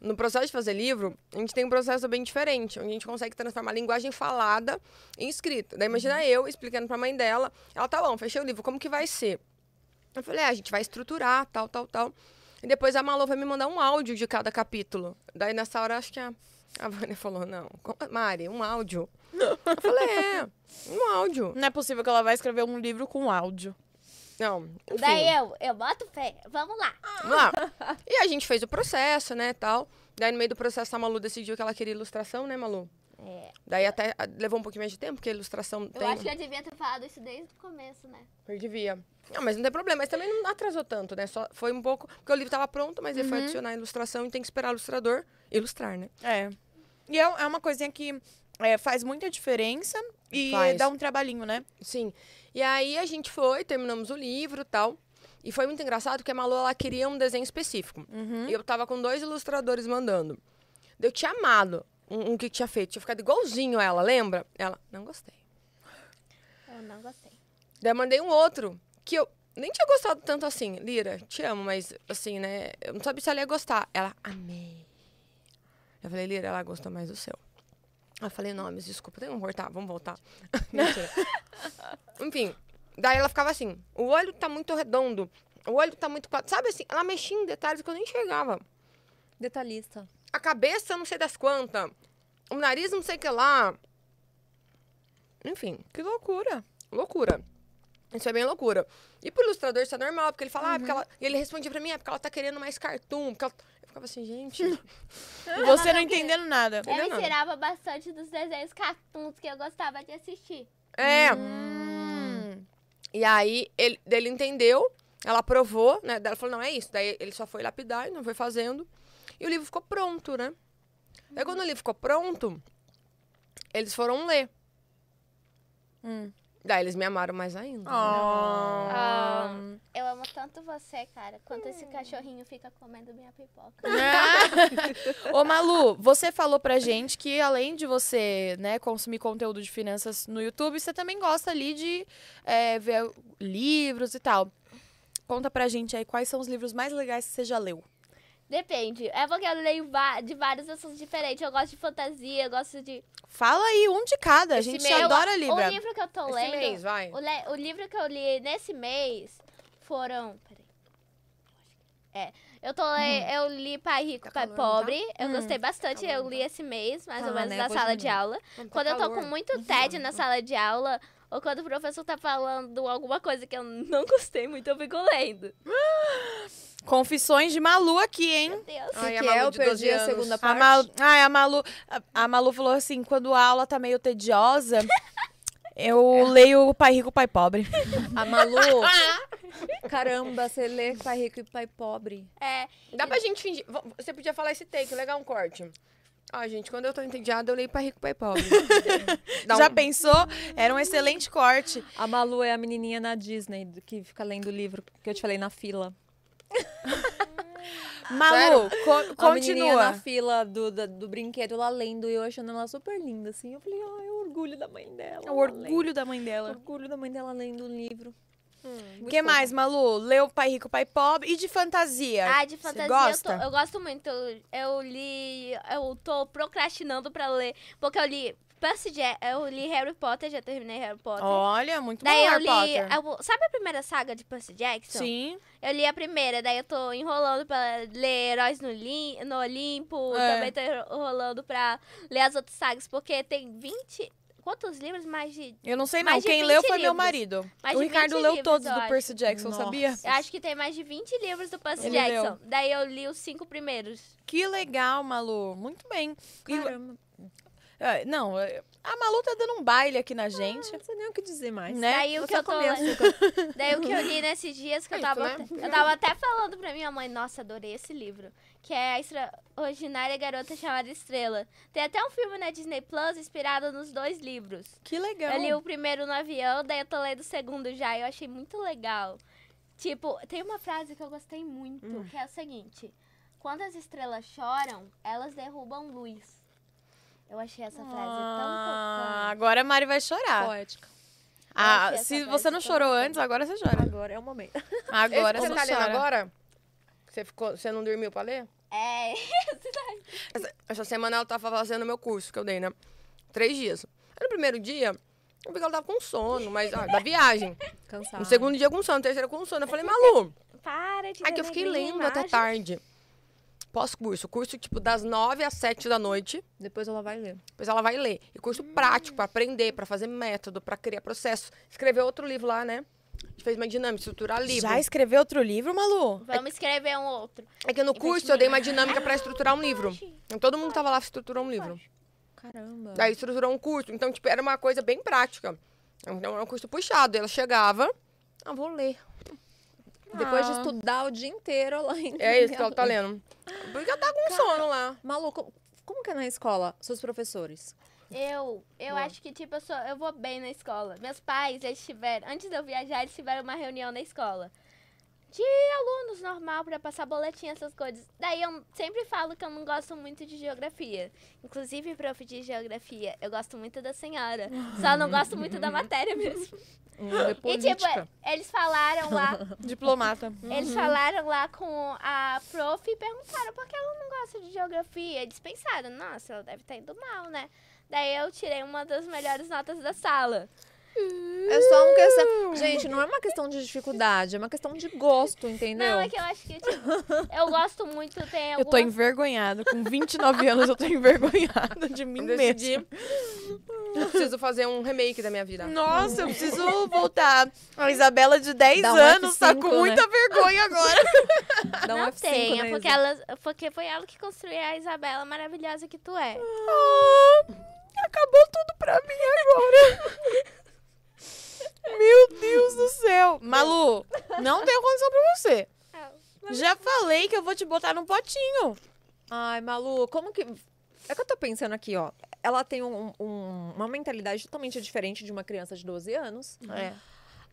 no processo de fazer livro, a gente tem um processo bem diferente, onde a gente consegue transformar a linguagem falada em escrita. Daí imagina eu explicando pra mãe dela, ela, tá bom, fechei o livro, como que vai ser? Eu falei, é, a gente vai estruturar, tal, tal, tal. E depois a Malu vai me mandar um áudio de cada capítulo. Daí nessa hora, acho que a, a Vânia falou, não, Mari, um áudio. Eu falei, é, um áudio. Não é possível que ela vai escrever um livro com áudio. Não, enfim. Daí eu, eu boto fé. Vamos lá. Vamos lá. <laughs> E a gente fez o processo, né, tal. Daí no meio do processo a Malu decidiu que ela queria ilustração, né, Malu? É, Daí até levou um pouquinho mais de tempo, porque a ilustração eu tem... acho que eu devia ter falado isso desde o começo, né? Eu devia. Não, mas não tem problema. Mas também não atrasou tanto, né? Só foi um pouco... Porque o livro tava pronto, mas ele foi adicionar a ilustração e tem que esperar o ilustrador ilustrar, né? É. E é, é uma coisinha que é, faz muita diferença e Faz. dá um trabalhinho, né? Sim. E aí a gente foi, terminamos o livro e tal. E foi muito engraçado porque a Malu, ela queria um desenho específico. Uhum. E eu tava com dois ilustradores mandando. Eu tinha amado um, um que tinha feito. Tinha ficado igualzinho ela, lembra? Ela, não gostei. Eu não gostei. Daí eu mandei um outro que eu nem tinha gostado tanto assim. Lira, te amo, mas assim, né? Eu não sabia se ela ia gostar. Ela, amei. Eu falei, Lira, ela gostou mais do seu. Eu falei, não, mas desculpa, tem que cortar, vamos voltar. Mentira. <laughs> Enfim, daí ela ficava assim, o olho tá muito redondo, o olho tá muito... quadra- Sabe assim, ela mexia em detalhes que eu nem enxergava. Detalhista. A cabeça, não sei das quantas. O nariz, não sei o que lá. Enfim, Que loucura. loucura. Isso é bem loucura. E pro ilustrador isso é normal, porque ele fala, ah, porque ela... E ele respondia pra mim, é porque ela tá querendo mais cartoon. Porque ela... Eu ficava assim, gente... <laughs> E você não entendendo nada. Eu Entendeu? me tirava bastante dos desenhos cartoons que eu gostava de assistir. é. Hum. E aí, ele, ele entendeu, ela aprovou, né? Daí ela falou, não, é isso. Daí ele só foi lapidar, e não foi fazendo. E o livro ficou pronto, né? Daí quando o livro ficou pronto, eles foram ler. Hum. Daí eles me amaram mais ainda. Ah. Eu amo tanto você, cara, quanto esse cachorrinho fica comendo minha pipoca. <laughs> Ô, Malu, você falou pra gente que além de você, né, consumir conteúdo de finanças no YouTube, você também gosta ali de é, ver livros e tal. Conta pra gente aí quais são os livros mais legais que você já leu. Depende. É porque eu leio de vários assuntos diferentes. Eu gosto de fantasia, eu gosto de. Fala aí, um de cada. A Esse gente mês- adora O livro. livro que eu tô Esse lendo. mês, vai. O, le- o livro que eu li nesse mês foram. Peraí. É. Eu, tô le- eu li Pai Rico, Tá Pai calor, tá? Pobre. Eu gostei bastante. Calor, eu li tá? esse mês, mais Tá ou na menos, na névoa sala de aula. Tá Quando eu tô calor. com muito tédio na sala de aula, ou quando o professor tá falando alguma coisa que eu não gostei muito, eu fico lendo. <gasps> <gasps> Confissões de Malu aqui, hein? Meu Deus. Ai, que a Malu é, eu de 12 perdi a segunda A, parte. Malu, ai, a, Malu, a, a Malu falou assim: quando a aula tá meio tediosa, eu leio Pai Rico, Pai Pobre. A Malu. <laughs> Caramba, você lê pai rico e pai pobre. É, Dá pra gente fingir. Você podia falar esse take, legal um corte. Ah, gente, quando eu tô entediada, eu leio pra rico, pai pobre. <laughs> Dá Já um- pensou? Era um excelente corte. A Malu é a menininha na Disney que fica lendo o livro que eu te falei na fila. Malu, co- A menininha na continua. fila do, da- do, brinquedo, ela lendo e eu achando ela super linda, assim. Eu falei, ai, o orgulho da mãe dela. O ela orgulho da mãe lendo. O dela. orgulho da mãe dela lendo um livro. O Muito que mais, Malu? Leu Pai Rico, Pai Pobre e de fantasia? Ah, de Você fantasia eu, gosta? tô- eu gosto muito. Eu, eu li. Eu tô procrastinando pra ler. Porque eu li. Percy Jackson, eu li Harry Potter, já terminei Harry Potter. Olha, muito daí bom eu Harry li. Potter. eu- sabe a primeira saga de Percy Jackson? Sim. Eu li a primeira, daí eu tô enrolando pra ler Heróis no, Lim, no Olimpo. É. Também tô enrolando pra ler as outras sagas, porque tem 20. Quantos livros? Mais de. Eu não sei não. Quem 20 leu foi meu marido. Mais o Ricardo 20 leu livros, todos do. Percy Jackson, Nossa. sabia? Eu acho que tem mais de 20 livros do Percy Ele leu. Jackson. Daí eu li os cinco primeiros. Que legal, Malu. Muito bem. E- Caramba. É, não, é, a Malu tá dando um baile aqui na gente. Não sei nem o que dizer mais. Né? Daí o que eu tô. <laughs> Daí o que eu li nesses dias que eu É tava, isso, né? eu tava até falando pra minha mãe, nossa, adorei esse livro. Que é a extraordinária garota chamada Estrela. Tem até um filme na Disney Plus inspirado nos dois livros. Que legal. Eu li o primeiro no avião, daí eu tô lendo o segundo já. e Eu achei muito legal. Tipo, tem uma frase que eu gostei muito, Hum. que é o seguinte: Quando as estrelas choram, elas derrubam luz. Eu achei essa frase Ah, tão tocante. agora a Mari vai chorar. Poética. Ah, se você não chorou tocante. antes, agora você chora. Agora é o momento. Agora Esse você você tá lendo chora. agora? Você, ficou, você não dormiu pra ler? É, <laughs> Essa, essa semana ela tava fazendo meu curso que eu dei, né? Três dias. Aí no primeiro dia, eu vi que ela tava com sono, mas ah, da viagem. Cansada. No segundo dia com sono, no terceiro com sono. Eu falei, Malu, para de aí que eu fiquei lendo até tarde. Pós-curso. Curso, tipo, das nove às sete da noite. Depois ela vai ler. Depois ela vai ler. E curso prático, pra aprender, pra fazer método, pra criar processo. Escreveu outro livro lá, né? A gente fez uma dinâmica, estruturar livro. Já escreveu outro livro, Malu? Vamos escrever um outro. É que no curso eu dei uma dinâmica pra estruturar um livro. Então todo mundo que tava lá estruturou um livro. Caramba. Daí estruturou um curso. Então, tipo, era uma coisa bem prática. Então era um curso puxado. Ela chegava, ah, vou ler. Depois de Ah. estudar o dia inteiro lá em <laughs> É isso que ela tá lendo. Porque ela tá com sono lá. Malu, como, como que é na escola? Seus professores? Eu, eu Boa. acho que, tipo, eu, sou, eu vou bem na escola. Meus pais, eles tiveram, antes de eu viajar, eles tiveram uma reunião na escola. De alunos normal pra passar boletim, essas coisas. Daí eu sempre falo que eu não gosto muito de geografia. Inclusive, prof de geografia, eu gosto muito da senhora. Só não gosto muito da matéria <laughs> mesmo. Hum, é E tipo, eles falaram lá, <laughs> Diplomata. eles falaram lá com a prof e perguntaram por que ela não gosta de geografia. Eles pensaram, nossa, ela deve estar indo mal, né? Daí eu tirei uma das melhores notas da sala. É só uma questão. Gente, não é uma questão de dificuldade, é uma questão de gosto, entendeu? Não, é que eu acho que, tipo, eu gosto muito, tem Eu tô envergonhada. Com 29 <laughs> anos eu tô envergonhada de mim Eu decidi. mesma. Eu preciso fazer um remake da minha vida. Nossa, eu preciso voltar. A Isabela de 10 Dá um anos tá F5, com né? muita vergonha agora. Dá um Não F5, tenha, né, porque, ela, porque foi ela que construiu a Isabela maravilhosa que tu é. Ah, acabou tudo pra mim agora. <laughs> Meu Deus do céu. Malu, não tenho condição pra você. Já falei que eu vou te botar num potinho. Ai, Malu, como que. É que eu tô pensando aqui, ó. Ela tem um- um- uma mentalidade totalmente diferente de uma criança de 12 anos. É.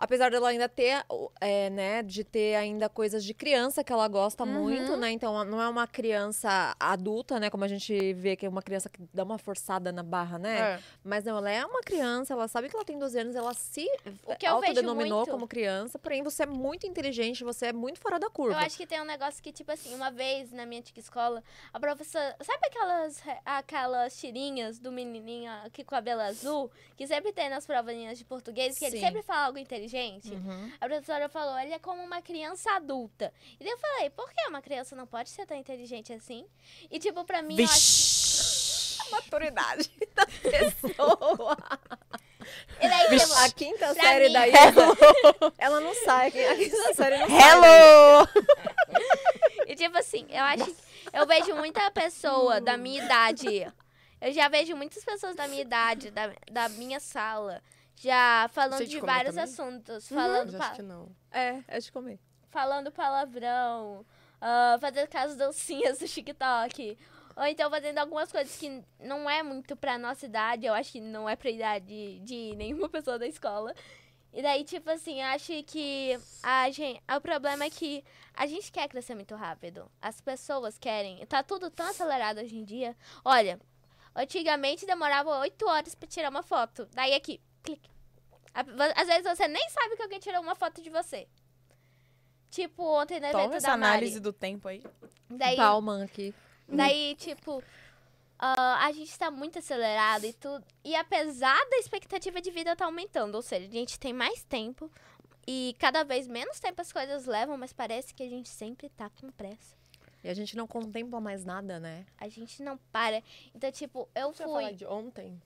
Apesar dela ainda ter, é, né, de ter ainda coisas de criança que ela gosta muito, né? Então, não é uma criança adulta, né? Como a gente vê que é uma criança que dá uma forçada na barra, né? É. Mas não, ela é uma criança, ela sabe que ela tem 12 anos, ela se O que autodenominou muito- como criança, porém você é muito inteligente, você é muito fora da curva. Eu acho que tem um negócio que, tipo assim, uma vez na minha antiga escola, a professora. Sabe aquelas, aquelas tirinhas do menininho aqui com cabelo azul? Que sempre tem nas provinhas de português, que ele Sim. sempre fala algo inteligente? Uhum. A professora falou, ele é como uma criança adulta. E daí eu falei, por que uma criança não pode ser tão inteligente assim? E, tipo, pra mim, eu acho. Vixe. Maturidade <laughs> da pessoa. E daí, tipo, A quinta Pra série mim- da Isa, <laughs> ela não sai. A quinta série não sai. Hello! E tipo assim, eu acho que eu vejo muita pessoa da minha idade. Eu já vejo muitas pessoas da minha idade, da, da minha sala, já falando de vários também? assuntos. Falando, Mas pa- acho que não. É, é de comer. falando palavrão, ah, fazendo aquelas dancinhas do TikTok. Ou então fazendo algumas coisas que não é muito pra nossa idade. Eu acho que não é pra idade de nenhuma pessoa da escola. E daí, tipo assim, eu acho que a gente, o problema é que a gente quer crescer muito rápido. As pessoas querem. Tá tudo tão acelerado hoje em dia. Olha, antigamente demorava oito horas pra tirar uma foto. Daí aqui, clique. Às vezes você nem sabe que alguém tirou uma foto de você. Tipo, ontem no Toma evento essa da Mari. análise do tempo aí. Daí, Palma aqui. daí tipo, ah, a gente tá muito acelerado e tudo. E apesar da expectativa de vida tá aumentando, ou seja, a gente tem mais tempo e cada vez menos tempo as coisas levam, mas parece que a gente sempre tá com pressa. E a gente não contempla mais nada, né? A gente não para. Então, tipo, eu Você vai falar fui. de ontem?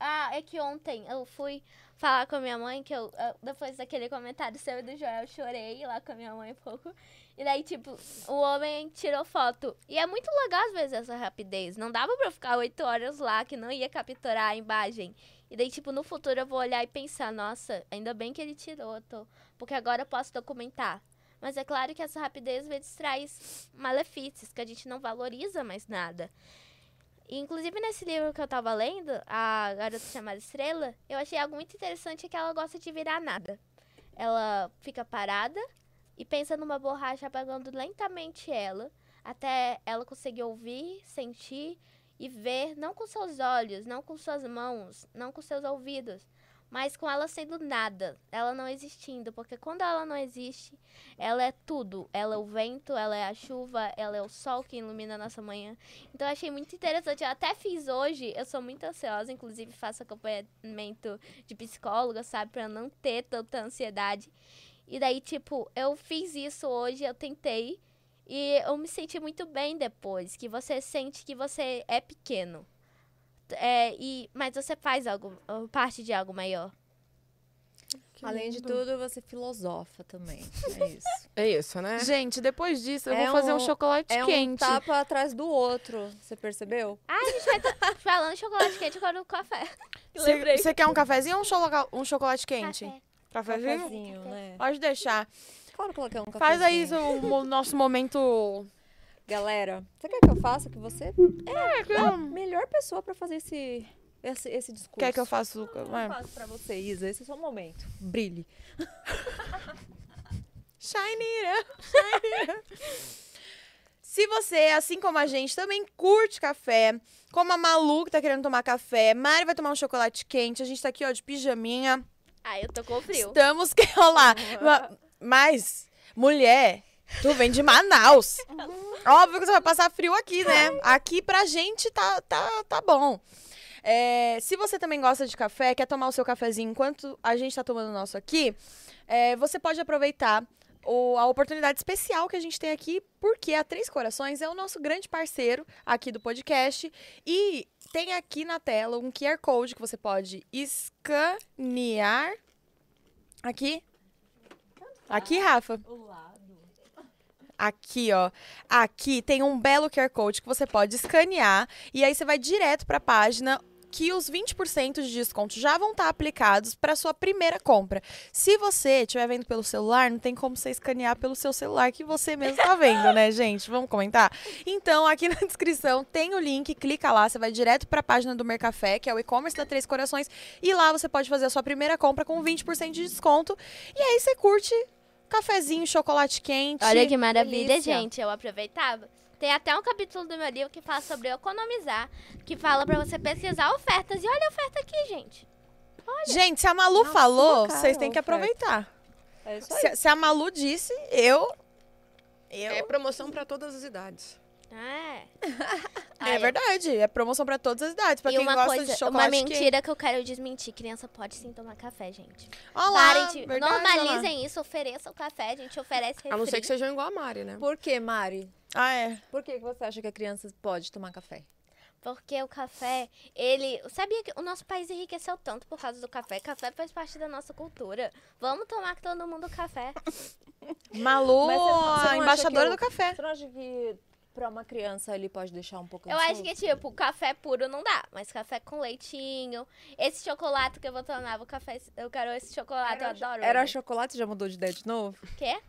Ah, é que ontem eu fui falar com a minha mãe, que eu, depois daquele comentário seu e do Joel, chorei lá com a minha mãe um pouco. E daí, tipo, o homem tirou foto. E é muito legal, às vezes, essa rapidez. Não dava pra eu ficar oito horas lá, que não ia capturar a imagem. E daí, tipo, no futuro eu vou olhar e pensar, nossa, ainda bem que ele tirou, tô... porque agora eu posso documentar. Mas é claro que essa rapidez às vezes traz malefícios, que a gente não valoriza mais nada. Inclusive, nesse livro que eu tava lendo, A Garota Chamada Estrela, eu achei algo muito interessante que ela gosta de virar nada. Ela fica parada e pensa numa borracha apagando lentamente ela, até ela conseguir ouvir, sentir e ver, não com seus olhos, não com suas mãos, não com seus ouvidos, mas com ela sendo nada, ela não existindo, porque quando ela não existe, ela é tudo. Ela é o vento, ela é a chuva, ela é o sol que ilumina a nossa manhã. Então eu achei muito interessante. Eu até fiz hoje, eu sou muito ansiosa, inclusive faço acompanhamento de psicóloga, sabe, para não ter tanta ansiedade. E daí, tipo, eu fiz isso hoje, eu tentei e eu me senti muito bem depois, que você sente que você é pequeno. É, e, mas você faz algo, parte de algo maior. Além de tudo, você filosofa também. É isso. É isso, né? Gente, depois disso eu É vou fazer um, um- chocolate é um quente. tapa atrás do outro. Você percebeu? Ah, a gente vai tá <laughs> falando de chocolate quente agora no café. <laughs> Lembrei. Você quer um cafezinho ou um, choloca- um chocolate quente? Café. Cafezinho? Cafezinho, né? Pode deixar. Claro que quer um cafezinho. Faz aí o nosso momento. Galera, você quer que eu faça? Que você É, é a melhor pessoa pra fazer esse, esse, esse discurso. Quer que eu faça o. Eu é. faço pra você, Isa. Esse é o seu momento. Brilhe. <laughs> Shine it up, shine it up. Se você, assim como a gente, também curte café, como a Malu que tá querendo tomar café, Mari vai tomar um chocolate quente, a gente tá aqui, ó, de pijaminha. Ai, eu tô com frio. Estamos <laughs> que rolar. Ma- Mas, mulher, tu vem de Manaus. Óbvio que você vai passar frio aqui, né? Aqui pra gente tá, tá, tá bom. É, se você também gosta de café, quer tomar o seu cafezinho enquanto a gente tá tomando o nosso aqui, é, você pode aproveitar o- a oportunidade especial que a gente tem aqui, porque a Três Corações é o nosso grande parceiro aqui do podcast. E tem aqui na tela um QR Code que você pode escanear. Aqui. Aqui, Rafa. Aqui, ó. Aqui tem um belo QR Code que você pode escanear e aí você vai direto para a página que os 20% de desconto já vão estar aplicados para sua primeira compra. Se você estiver vendo pelo celular, não tem como você escanear pelo seu celular que você mesmo tá vendo, né, <laughs> gente? Vamos comentar? Então, aqui na descrição tem o link, clica lá, você vai direto para a página do Mercafé, que é o e-commerce da Três Corações, e lá você pode fazer a sua primeira compra com 20% de desconto. E aí você curte cafezinho, chocolate quente. Olha que maravilha, delícia. gente. Eu aproveitava. Tem até um capítulo do meu livro que fala sobre economizar, que fala pra você pesquisar ofertas. E olha a oferta aqui, gente. Gente, se a Malu falou, cara, vocês têm que aproveitar. É isso aí. Se, se a Malu disse, eu. Eu. É promoção pra todas as idades. É. <laughs> É, verdade. É promoção pra todas as idades. Pra e quem uma gosta coisa, de chocolate uma mentira que eu quero desmentir. Criança pode sim tomar café, gente. Olha lá, Parem de... verdade. Normalizem isso, ofereçam café, a gente oferece refri. A não ser que sejam igual a Mari, né? Por que, Mari? Ah, é. Por que que você acha que a criança pode tomar café? Porque o café, ele. Sabia que o nosso país enriqueceu tanto por causa do café? Café faz parte da nossa cultura. Vamos tomar com todo mundo café. <laughs> Malu, Mas você não- você não a embaixadora que eu- do café. Você não acha que pra uma criança ele pode deixar um pouco Eu acho que, tipo, café puro não dá, mas café com leitinho. Esse chocolate que eu vou tomar, o café. Eu quero esse chocolate, eu adoro. Era ele. chocolate? Já mudou de ideia de novo? Quê?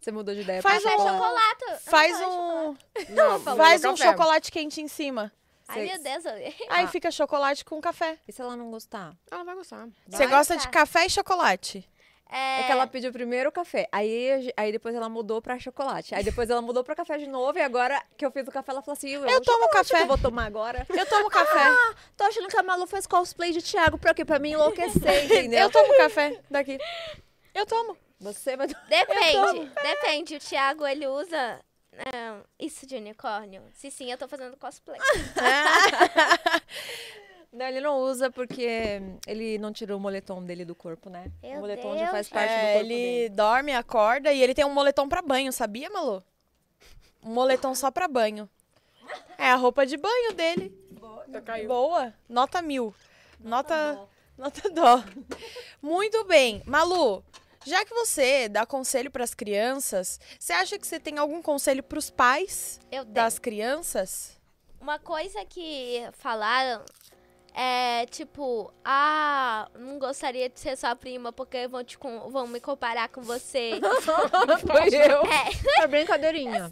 Você mudou de ideia Faz pra um- chocolate? Faz um. Não, <laughs> Faz um café. chocolate quente em cima. Ai, meu Deus. eu- <laughs> Aí Ah. fica chocolate com café. E se ela não gostar? Ela vai gostar. Você gosta de café e chocolate? É, É que ela pediu primeiro o café, aí, aí depois ela mudou pra chocolate. Aí depois ela mudou pra café de novo, e agora que eu fiz o café, ela falou assim: Eu, Eu tomo café. eu vou tomar agora. Eu tomo café. Tô achando que a Malu fez cosplay de Thiago pra quê? Pra me enlouquecer, <laughs> entendeu? Eu tomo café daqui. Eu tomo. Você vai. Depende, depende. O Thiago, ele usa é, isso de unicórnio. Se sim, eu tô fazendo cosplay. <laughs> <laughs> Não, ele não usa porque ele não tirou o moletom dele do corpo, né? Meu o moletom Deus. já faz parte do É, corpo ele dele. dorme, acorda e ele tem um moletom pra banho, sabia, Malu? Um moletom só pra banho. É a roupa de banho dele. Já caiu. Boa. Nota mil. Nota, nota dó. Muito bem. Malu, já que você dá conselho pras crianças, você acha que você tem algum conselho pros pais Eu tenho. das crianças? Uma coisa que falaram é tipo, ah, não gostaria de ser sua prima porque vão, te com- vão me comparar com você. <laughs> Foi eu. É. É brincadeirinha.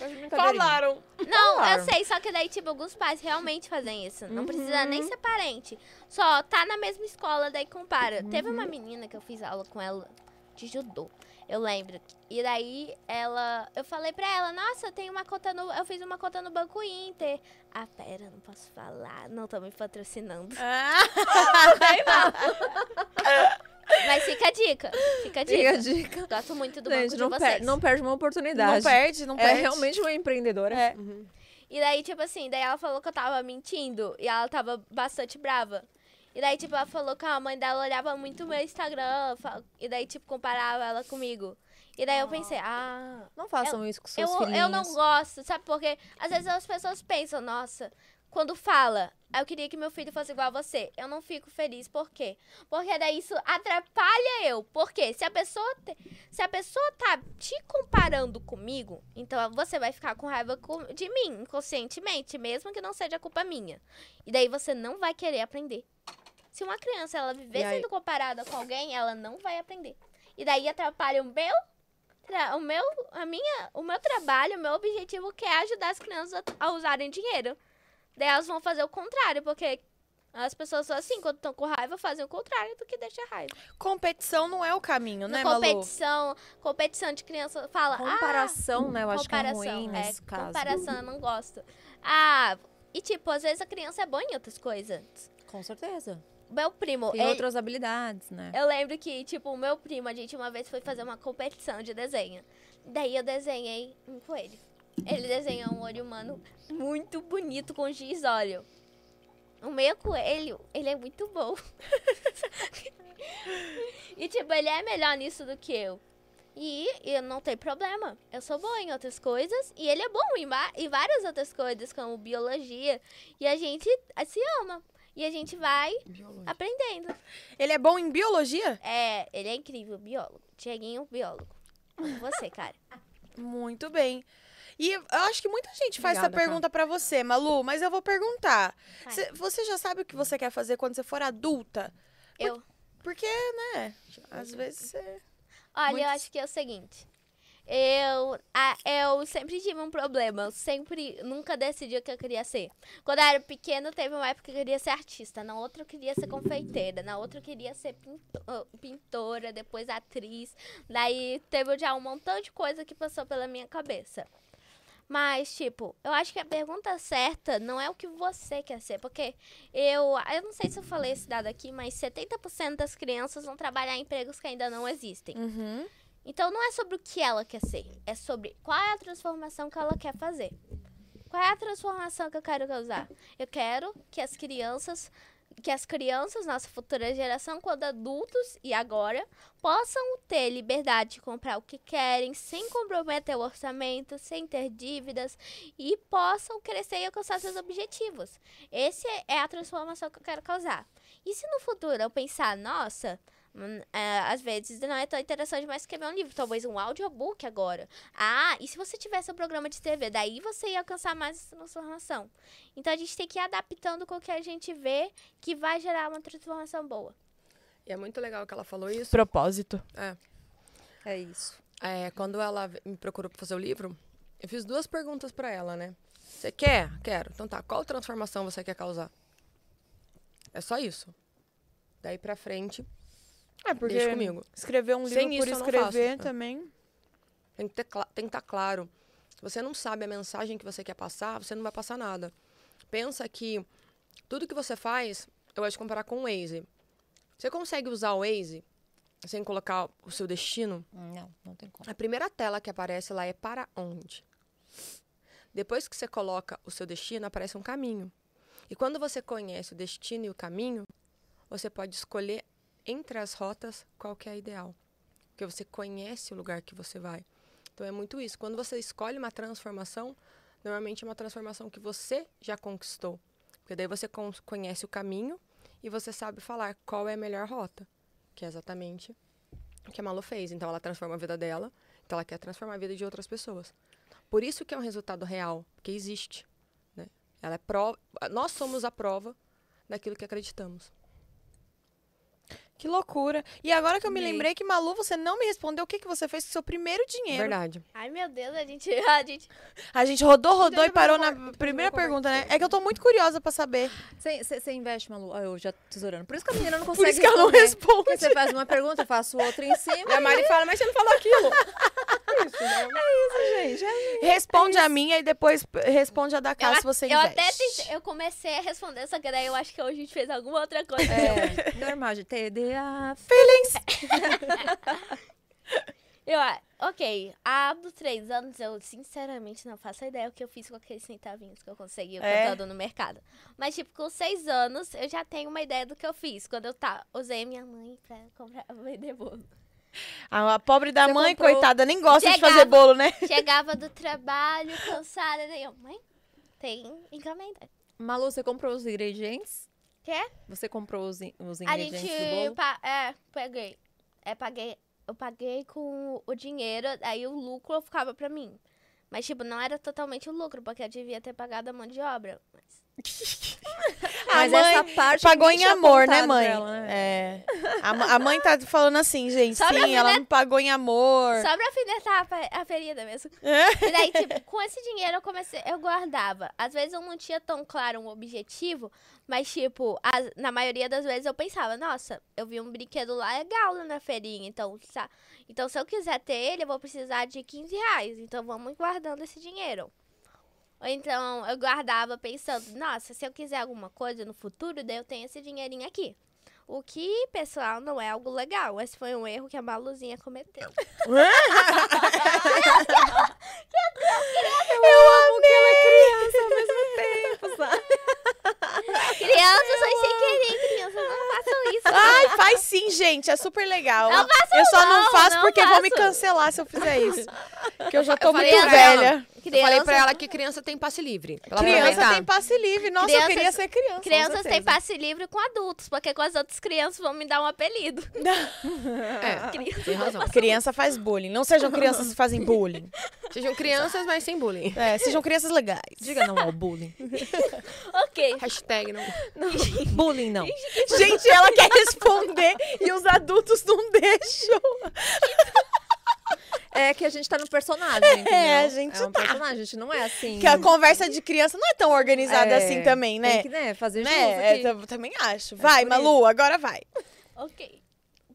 É brincadeirinha. Falaram. Não, Falaram. eu sei, só que daí, tipo, alguns pais realmente fazem isso. Não precisa Uhum. nem ser parente. Só tá na mesma escola, daí compara. Teve Uhum. uma menina que eu fiz aula com ela de judô. Eu lembro. E daí ela. Eu falei pra ela, nossa, eu tenho uma conta no. Eu fiz uma conta no Banco Inter. Ah, pera, não posso falar. Não tô me patrocinando. <laughs> <laughs> Mas fica a dica. Fica a dica. Fica a dica. Gosto muito do Gente, banco não, de per- vocês. não perde uma oportunidade. Não perde, não É perde. realmente uma empreendedora. É. E daí, tipo assim, daí ela falou que eu tava mentindo. E ela tava bastante brava. E daí, tipo, ela falou que a mãe dela olhava muito o meu Instagram. E daí, tipo, comparava ela comigo. E daí eu pensei, ah. Não façam isso com seus Eu, filhinhos. eu não gosto, sabe? Porque às vezes as pessoas pensam, nossa, quando fala, "Ah, eu queria que meu filho fosse igual a você. Eu não fico feliz. Por quê? Porque daí isso atrapalha eu. Por quê? Se a pessoa, te- se a pessoa tá te comparando comigo, então você vai ficar com raiva com- de mim, inconscientemente, mesmo que não seja culpa minha. E daí você não vai querer aprender. Se uma criança ela viver aí- sendo comparada com alguém, ela não vai aprender. E daí atrapalha o meu o meu, a minha, o meu trabalho, o meu objetivo que é ajudar as crianças a, a usarem dinheiro. Daí elas vão fazer o contrário, porque As pessoas são assim, quando estão com raiva, fazem o contrário do que deixa raiva. Competição não é o caminho, né, Malu? competição, competição, de criança fala. Comparação, né? Eu ah, acho que é ruim nesse é, caso. Comparação, eu não gosto. Ah, e tipo, às vezes a criança é boa em outras coisas. Com certeza. Meu primo, Tem ele- outras habilidades, né? eu lembro que, tipo, o meu primo, a gente uma vez foi fazer uma competição de desenho. Daí eu desenhei um coelho. Ele desenhou um olho humano muito bonito com giz óleo. O meu coelho, ele é muito bom. <laughs> e, tipo, ele é melhor nisso do que eu. E eu não tem problema. Eu sou boa em outras coisas e ele é bom em, em várias outras coisas, como biologia. E a gente se ama. E a gente vai Biologia. aprendendo. Ele é bom em biologia? É, ele é incrível, biólogo. Tiaguinho, biólogo. Como Você, cara. <laughs> Muito bem. E eu acho que muita gente faz Obrigada, essa pergunta pra você, Malu, mas eu vou perguntar. Cê- você já sabe o que você quer fazer quando você for adulta? Eu. Porque, né, às vezes você... Olha, eu acho que é o seguinte. Eu, a- eu sempre tive um problema. Eu sempre, nunca decidi o que eu queria ser. Quando eu era pequena, teve uma época que eu queria ser artista. Na outra, eu queria ser confeiteira. Na outra, eu queria ser pinto- ah, pintora, depois atriz. Daí, teve já um montão de coisa que passou pela minha cabeça. Mas, tipo, eu acho que a pergunta certa não é o que você quer ser. Porque eu, eu não sei se eu falei esse dado aqui, mas 70% das crianças vão trabalhar em empregos que ainda não existem. Uhum. Então não é sobre o que ela quer ser, é sobre qual é a transformação que ela quer fazer. Qual é a transformação que eu quero causar? Eu quero que as crianças, que as crianças, nossa futura geração, quando adultos e agora, possam ter liberdade de comprar o que querem, sem comprometer o orçamento, sem ter dívidas e possam crescer e alcançar seus objetivos. Esse é a transformação que eu quero causar. E se no futuro eu pensar, nossa, às vezes não é tão interessante mais escrever um livro, talvez um audiobook agora. Ah, e se você tivesse um programa de TV, daí você ia alcançar mais essa transformação. Então a gente tem que ir adaptando com o que a gente vê que vai gerar uma transformação boa. E é muito legal que ela falou isso. Propósito. É isso. É, quando ela me procurou pra fazer o livro, eu fiz duas perguntas pra ela, né? Você quer? Quero. Então tá, qual transformação você quer causar? É só isso. Daí pra frente, É, porque deixa comigo. escrever um livro Sem por isso escrever faço. também... Tem que ter tem que estar claro. Se você não sabe a mensagem que você quer passar, você não vai passar nada. Pensa que tudo que você faz, eu gosto de comparar com o Waze. Você consegue usar o Waze sem colocar o seu destino? Não, não tem como. A primeira tela que aparece lá é para onde. Depois que você coloca o seu destino, aparece um caminho. E quando você conhece o destino e o caminho, você pode escolher entre as rotas qual que é a ideal. Porque você conhece o lugar que você vai. Então é muito isso. Quando você escolhe uma transformação, normalmente é uma transformação que você já conquistou. Porque daí você con- conhece o caminho e você sabe falar qual é a melhor rota. Que é exatamente o que a Malu fez. Então ela transforma a vida dela, então ela quer transformar a vida de outras pessoas. Por isso que é um resultado real, porque existe. Né? Ela é prova, nós somos a prova daquilo que acreditamos. Que loucura. E agora que eu me lembrei que, Malu, você não me respondeu o que, que você fez com o seu primeiro dinheiro. Verdade. Ai, meu Deus, a gente. A gente A gente rodou, rodou Depois e parou na primeira pergunta, né? É que eu tô muito curiosa pra saber. Você investe, Malu? Ah, eu já tesourando. Por isso que a menina não consegue Por isso que ela não responde. Porque você faz uma pergunta, eu faço outra em cima. E a Mari fala, mas você não falou aquilo. <laughs> isso, né? gente, é Responde a minha e depois responde a da eu, casa a- se você eu investe. até tentei, eu comecei a responder, só que daí eu acho que hoje a gente fez alguma outra coisa. É, normal, de TDA. <laughs> Eu, ah, ok, há dos três anos eu sinceramente não faço ideia o que eu fiz com aqueles centavinhos que eu consegui É? cantando no mercado. Mas, tipo, com seis anos eu já tenho uma ideia do que eu fiz. Quando eu tá, usei a minha mãe pra comprar, <laughs> vender bolo. A, a pobre da Você mãe, comprou- coitada, nem gosta de Chegava. fazer bolo, né? <laughs> Chegava do trabalho, cansada, daí eu, mãe, tem encomenda. Malu, você comprou os ingredientes? Quê? Você comprou os, in- os A ingredientes gente, do bolo? pa- é, peguei. É, paguei. Eu paguei com o dinheiro, aí o lucro ficava pra mim. Mas, tipo, não era totalmente o lucro, porque eu devia ter pagado a mão de obra. Mas A <laughs> Mas mãe essa parte pagou em amor, né, mãe? né? É. A, a mãe tá falando assim, gente. Pra sim, ela me pagou em amor. Só pra alfinetar a fe- a ferida mesmo. <laughs> É. E daí, tipo, com esse dinheiro eu comecei, eu guardava. Às vezes eu não tinha tão claro um objetivo, mas, tipo, as- na maioria das vezes eu pensava, nossa, eu vi um brinquedo lá legal lá na feirinha, então, sa- então se eu quiser ter ele, eu vou precisar de 15 reais. Então vamos guardando esse dinheiro. Ou então eu guardava pensando, nossa, se eu quiser alguma coisa no futuro, daí eu tenho esse dinheirinho aqui. O que, pessoal, não é algo legal. Esse foi um erro que a Maluzinha cometeu. <laughs> <laughs> Eu amo que ela é criança ao mesmo tempo, sabe? <laughs> Crianças, foi sem querer, crianças, não façam isso. Ai, faz sim, gente. É super legal. Não façam eu só não, não, faço não porque vão me cancelar se eu fizer isso. Porque eu já tô Eu muito ela. velha. Eu falei pra ela que criança tem passe livre. Criança tem passe livre. Nossa, eu Crianças- queria ser criança. Crianças têm passe livre com adultos, porque com as outras crianças vão me dar um apelido. <laughs> É, Criança. tem razão. Criança faz bullying. Não sejam crianças que fazem bullying. Sejam crianças, mas sem bullying. É, sejam crianças legais. Diga não ao bullying. <laughs> Ok. Hashtag não. <laughs> bullying não. Gente, ela quer responder e os adultos não deixam. <laughs> É que a gente tá no personagem, entendeu? É, a gente é um tá. personagem, a gente não é assim. Que a conversa de criança não é tão organizada É, assim também, né? Tem que, né, fazer né? aqui. É, eu também acho. Vai, por Malu, agora vai. Ok.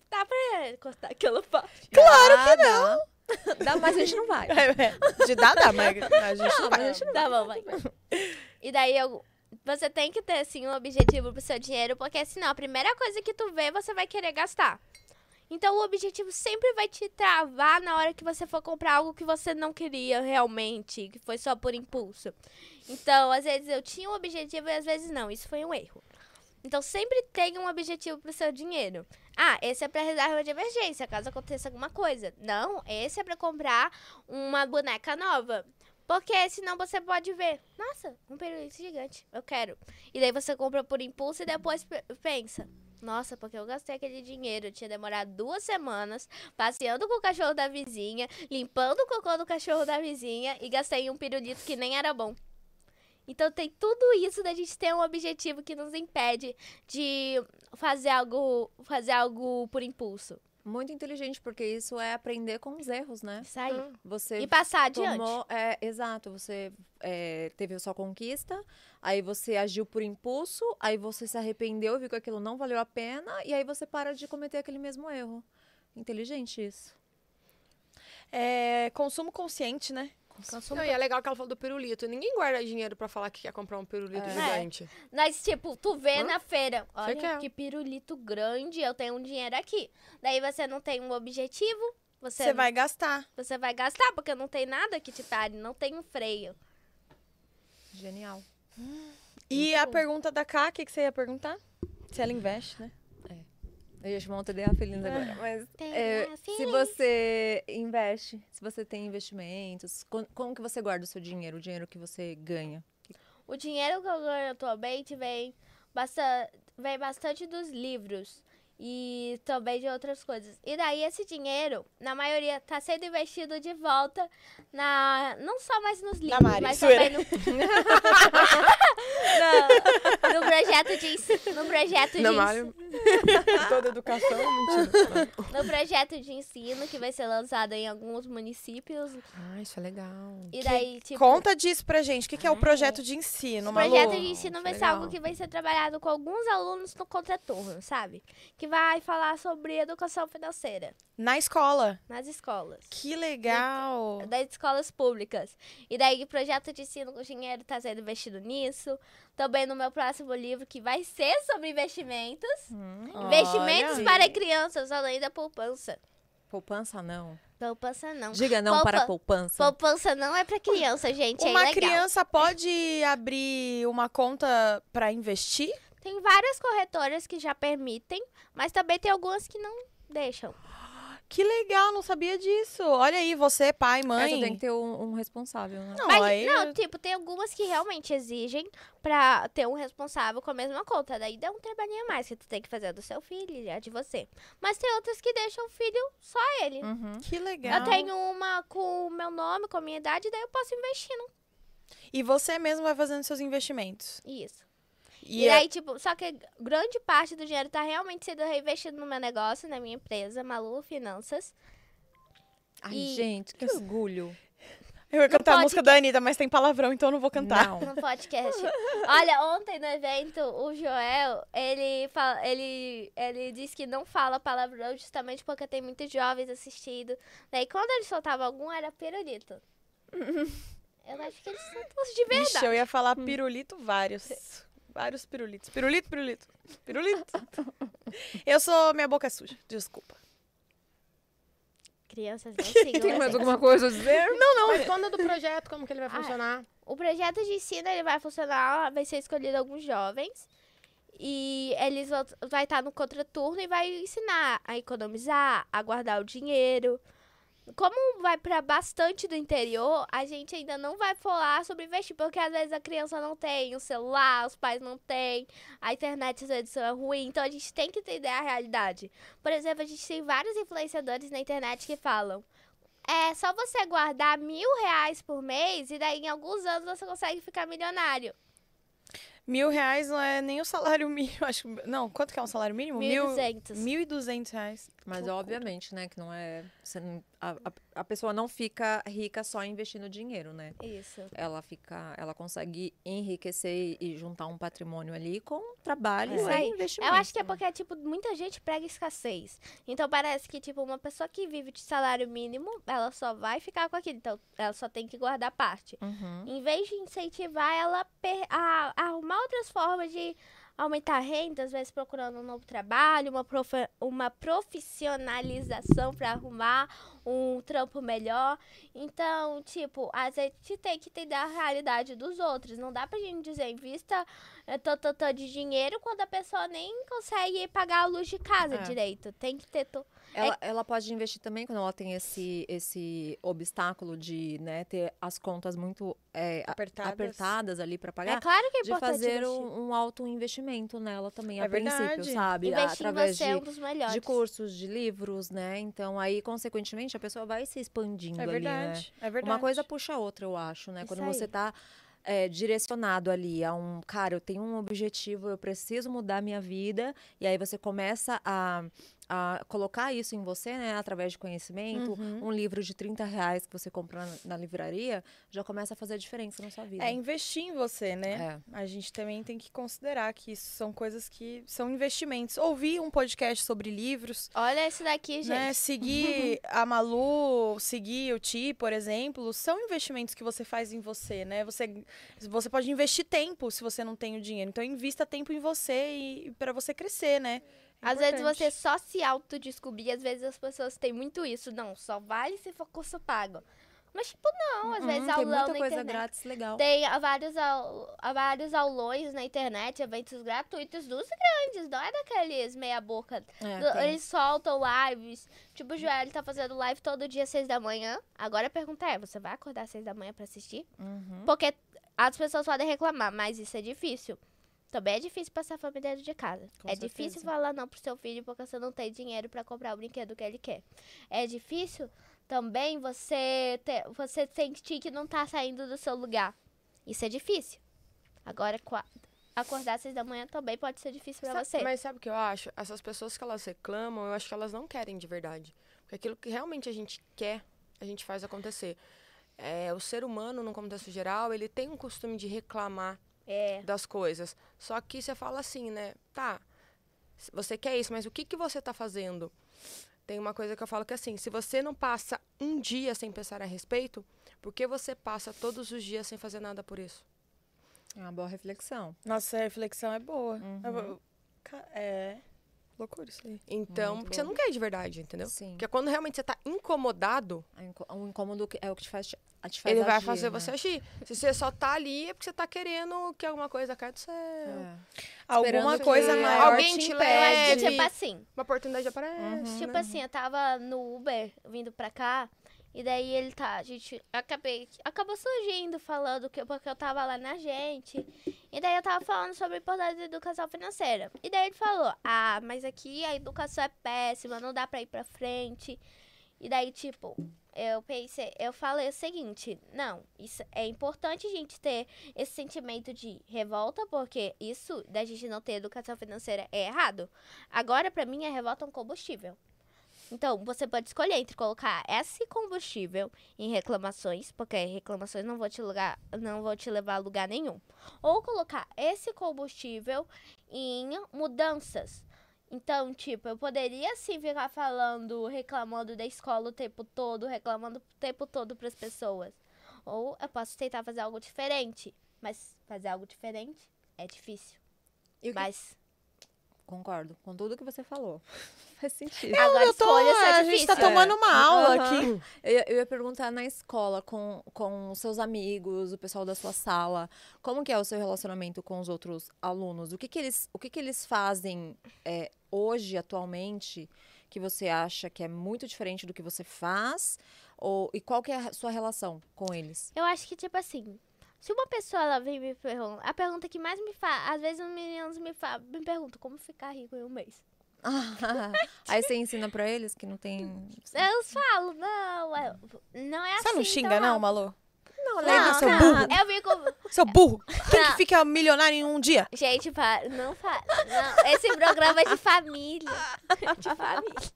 Dá pra cortar aquela parte. Claro que não. <laughs> Dá, mas a gente não vai. É, De dar, dá, mas a gente não Não, vai. mas a gente não Tá bom, vai. E daí eu. Você tem que ter, assim, um objetivo pro seu dinheiro, porque senão a primeira coisa que tu vê, você vai querer gastar. Então o objetivo sempre vai te travar na hora que você for comprar algo que você não queria realmente, que foi só por impulso. Então, às vezes eu tinha um objetivo e às vezes não. Isso foi um erro. Então sempre tenha um objetivo pro seu dinheiro. Ah, esse é pra reserva de emergência, caso aconteça alguma coisa. Não, esse é pra comprar uma boneca nova. Porque senão você pode ver, nossa, um pirulito gigante, eu quero. E daí você compra por impulso e depois pe- pensa, nossa, porque eu gastei aquele dinheiro, eu tinha demorado duas semanas passeando com o cachorro da vizinha, limpando o cocô do cachorro da vizinha e gastei um pirulito que nem era bom. Então tem tudo isso da gente ter um objetivo que nos impede de fazer algo, fazer algo por impulso. Muito inteligente, porque isso é aprender com os erros, né? Isso aí. Você E passar adiante. tomou, é, exato, você é, teve a sua conquista, aí você agiu por impulso, aí você se arrependeu, viu que aquilo não valeu a pena, e aí você para de cometer aquele mesmo erro. Inteligente isso. É, consumo consciente, né? Não, e é legal que ela falou do pirulito. Ninguém guarda dinheiro pra falar que quer comprar um pirulito É. gigante. Mas, tipo, tu vê Hã? na feira, olha que pirulito grande, eu tenho um dinheiro aqui. Daí você não tem um objetivo, você, Você vai gastar. você vai gastar, porque não tem nada que te pare, não tem um freio. Genial. E a pergunta da Ká, o que, que você ia perguntar? Se ela investe, né? Eu ia chamar um TDA feliz agora, mas é, se você investe, se você tem investimentos, co- como que você guarda o seu dinheiro, o dinheiro que você ganha? O dinheiro que eu ganho atualmente vem, basta, vem bastante dos livros e também de outras coisas. E daí esse dinheiro, na maioria, tá sendo investido de volta na não só mais nos livros, Mari, mas também no, <laughs> <laughs> no, no projeto de ensino, no projeto de Não, ensino, Mário. <laughs> Toda educação, <laughs> mentira. no projeto de ensino que vai ser lançado em alguns municípios. Ah, isso é legal. E daí, tipo, Conta disso pra gente. O que, que é o projeto de ensino, O Malu? projeto de ensino vai ser legal. algo que vai ser trabalhado com alguns alunos no contraturno, sabe? Que vai falar sobre educação financeira Na escola. nas escolas. Que legal. Das escolas públicas. E daí o projeto de ensino com dinheiro está sendo investido nisso. Também no meu próximo livro, que vai ser sobre investimentos. Investimentos Olha. para crianças, além da poupança. Poupança não. Poupança não. Diga não Poupa- para poupança. Poupança não é para criança, gente. é Uma ilegal. criança pode abrir uma conta pra investir? Tem várias corretoras que já permitem, mas também tem algumas que não deixam. Que legal, não sabia disso. Olha aí, você, pai, É, mãe. tu tem que ter um, um responsável, né? Não, Mas, aí... não, tipo, tem algumas que realmente exigem pra ter um responsável com a mesma conta. Daí dá um trabalhinho a mais que tu tem que fazer do seu filho e a de você. Mas tem outras que deixam o filho só ele. Uhum. Que legal. Eu tenho uma com o meu nome, com a minha idade, daí eu posso investir. Não? E você mesmo vai fazendo seus investimentos. Isso. E, E, é- aí, tipo, só que grande parte do dinheiro tá realmente sendo reinvestido no meu negócio, na minha empresa, Malu Finanças. Ai, E- gente, que <laughs> orgulho. eu ia cantar a música da Anitta, mas tem palavrão, então eu não vou cantar. Não. no podcast. Olha, ontem no evento, o Joel, ele, fala, ele, ele disse que não fala palavrão justamente porque tem muitos jovens assistindo. Daí quando ele soltava algum, era pirulito. <laughs> Eu acho que eles são todos de verdade. Ixi, eu ia falar pirulito vários. <laughs> Vários pirulitos. Pirulito, pirulito. Pirulito. eu sou... Minha boca é suja, desculpa. Crianças <laughs> não sigam Tem mais alguma coisa a dizer? Não, não. Mas quando do projeto, como que ele vai Ah, funcionar? O projeto de ensino ele vai funcionar, vai ser escolhido alguns jovens e eles vão vai estar no contraturno e vai ensinar a economizar, a guardar o dinheiro. Como vai para bastante do interior, a gente ainda não vai falar sobre investir, porque às vezes a criança não tem o celular, os pais não têm, a internet às vezes é ruim, então a gente tem que entender a realidade. Por exemplo, a gente tem vários influenciadores na internet que falam é só você guardar mil reais por mês e daí em alguns anos você consegue ficar milionário. Mil reais não é nem o salário <laughs> mínimo, acho que... Não, quanto que é um salário mínimo? Mil e duzentos. Mil e duzentos reais. Mas obviamente, né, que não é. Não- a, a, pessoa não fica rica só investindo dinheiro, né? Isso. Ela fica. Ela consegue enriquecer e juntar um patrimônio ali com trabalho Isso e investimento. Eu acho que é né? porque, tipo, muita gente prega escassez. Então parece que, tipo, uma pessoa que vive de salário mínimo, ela só vai ficar com aquilo. Então, ela só tem que guardar parte. Uhum. Em vez de incentivar ela a, a arrumar outras formas de aumentar a renda, às vezes procurando um novo trabalho, uma, profe- uma profissionalização para arrumar um trampo melhor. Então, tipo, a gente tem que entender a realidade dos outros. Não dá pra gente dizer, invista eh, tanto de dinheiro quando a pessoa nem consegue pagar a luz de casa É. direito. Tem que ter. To... Ela, ela pode investir também quando ela tem esse, esse obstáculo de né, ter as contas muito é, Apertadas. apertadas ali para É pagar. claro que é de fazer um, um alto investimento nela também, É a princípio, verdade. sabe? Investir em Através você de, é um dos melhores. de cursos, de livros, né? Então, aí, consequentemente, a pessoa vai se expandindo É ali, né? verdade, é verdade. Uma coisa puxa a outra, eu acho, né? Isso Quando você aí. tá é, direcionado ali a um, cara, eu tenho um objetivo, eu preciso mudar minha vida, e aí você começa a, a colocar isso em você, né? Através de conhecimento, Uhum. um livro de 30 reais que você compra na, na livraria, já começa a fazer a diferença na sua vida. É investir em você, né? É. A gente também tem que considerar que isso são coisas que são investimentos. Ouvir um podcast sobre livros, Olha esse daqui, gente. né? Seguir <laughs> a Malu, seguir o Ti, por exemplo, são investimentos que você faz em você, né? Você, você pode investir tempo se você não tem o dinheiro. Então, invista tempo em você e, para você crescer, né? É Às vezes você só se autodescobrir, às vezes as pessoas têm muito isso. Não, só vale se for curso pago. Mas, tipo, não, às Hum, vezes tem aulão muita na coisa internet. grátis legal. Tem vários, au- há vários aulões na internet, eventos gratuitos dos grandes, não é daqueles meia boca. É, Do- tem. Eles soltam lives. Tipo, o Joel tá fazendo live todo dia às seis da manhã. Agora a pergunta é, você vai acordar às seis da manhã pra assistir? Uhum. Porque as pessoas podem reclamar, mas isso é difícil. Também é difícil passar fome dentro de casa. Com é certeza. difícil falar não pro seu filho porque você não tem dinheiro pra comprar o brinquedo que ele quer. É difícil também você ter, você sentir que não tá saindo do seu lugar. Isso é difícil. Agora, acordar às seis da manhã também pode ser difícil Sabe- você. Mas sabe o que eu acho? Essas pessoas que elas reclamam, eu acho que elas não querem de verdade. Porque aquilo que realmente a gente quer, a gente faz acontecer. É, o ser humano, no contexto geral, ele tem um costume de reclamar É. das coisas. Só que você fala assim, né? Tá, você quer isso, mas o que, que você tá fazendo? Tem uma coisa que eu falo que é assim, se você não passa um dia sem pensar a respeito, por que você passa todos os dias sem fazer nada por isso? É uma boa reflexão. Nossa, a reflexão é boa. Uhum. Ca- É. Loucura isso aí. Então, Muito porque você não quer de verdade, entendeu? Sim. Porque quando realmente você tá incomodado, É O incômodo é o que te faz, te faz ele vai agir, fazer né? você agir. Se você só tá ali, é porque você tá querendo que alguma coisa caia do céu. É. Alguma que coisa maior alguém te te leve. tipo assim, Uma oportunidade aparece. Uhum. Tipo assim, eu tava no Uber vindo pra cá. E daí ele tá, a gente acabei, acabou surgindo falando que porque eu tava lá na gente. E daí eu tava falando sobre a importância da educação financeira. E daí ele falou: "Ah, mas aqui a educação é péssima, não dá pra ir pra frente". E daí tipo, eu pensei, eu falei o seguinte, não, isso é importante a gente ter esse sentimento de revolta, porque isso da gente não ter educação financeira é errado. Agora, pra mim, a revolta é um combustível. Então, você pode escolher entre colocar esse combustível em reclamações, porque reclamações não vão te, lugar, não vão te levar a lugar nenhum. Ou colocar esse combustível em mudanças. Então, tipo, eu poderia sim ficar falando, reclamando da escola o tempo todo, reclamando o tempo todo para as pessoas. Ou eu posso tentar fazer algo diferente. Mas fazer algo diferente é difícil. Mas Concordo com tudo que você falou. <laughs> Faz sentido. agora Eu tô, é a gente tá tomando uma aula Aham. aqui. Eu, ia- eu ia perguntar na escola, com, com os seus amigos, o pessoal da sua sala, como que é o seu relacionamento com os outros alunos? O que que eles, o que que eles fazem é, hoje, atualmente, que você acha que é muito diferente do que você faz? Ou, e qual que é a sua relação com eles? Eu acho que, tipo assim, se uma pessoa ela vem me perguntar. A pergunta que mais me faz. Às vezes os meninos me, fa, me perguntam como ficar rico em um mês. <laughs> Aí você ensina pra eles que não tem... Eu falo, não, é- não é assim. Você não xinga, então, não, Malu? Não, Lembra, seu não. burro? Eu fico. Seu burro. Quem que Não. fica milionário em um dia? Gente, para, não fala. Não, esse programa é de família. <laughs> De família.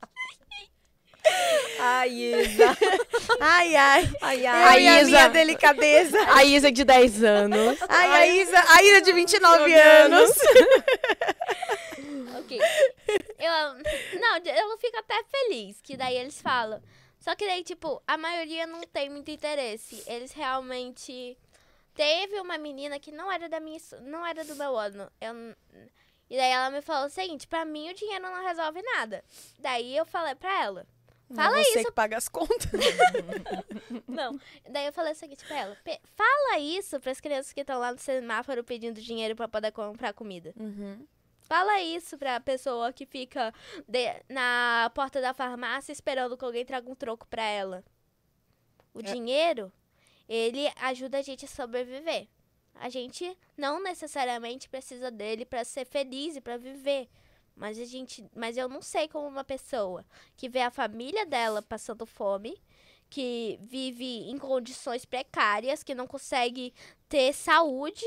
Ai, Isa. <laughs> Ai, ai. Ai, Eu ai. e a Isa. minha delicadeza. A Isa de 10 anos. Ai, a Isa, a Isa de 29 anos. <laughs> Ok. Eu, não, eu fico até feliz que daí eles falam. Só que daí, tipo, a maioria não tem muito interesse. Eles realmente. Teve uma menina que não era da minha. não era do meu ano. Eu, e daí ela me falou o seguinte: pra mim o dinheiro não resolve nada. Daí eu falei pra ela. Fala Não é você isso. que paga as contas. <laughs> Não. Daí eu falei o seguinte pra ela: "Pe- fala isso pras crianças que estão lá no semáforo pedindo dinheiro pra poder comprar comida. Uhum. Fala isso pra pessoa que fica de- na porta da farmácia esperando que alguém traga um troco pra ela. O dinheiro, ele ajuda a gente a sobreviver. A gente não necessariamente precisa dele pra ser feliz e pra viver. Mas a gente, mas eu não sei como uma pessoa que vê a família dela passando fome, que vive em condições precárias, que não consegue ter saúde,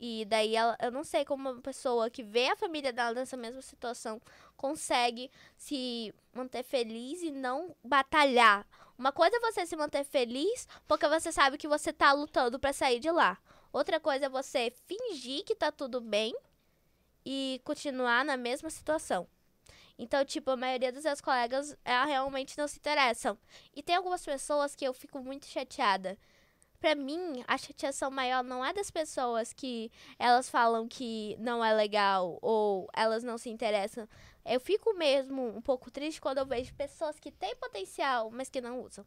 e daí ela, eu não sei como uma pessoa que vê a família dela nessa mesma situação consegue se manter feliz e não batalhar. Uma coisa é você se manter feliz porque você sabe que você tá lutando pra sair de lá. Outra coisa é você fingir que tá tudo bem e continuar na mesma situação. Então, tipo, a maioria dos meus colegas é, realmente não se interessam. E tem algumas pessoas que eu fico muito chateada. Pra mim, a chateação maior não é das pessoas que elas falam que não é legal ou elas não se interessam. Eu fico mesmo um pouco triste quando eu vejo pessoas que têm potencial, mas que não usam.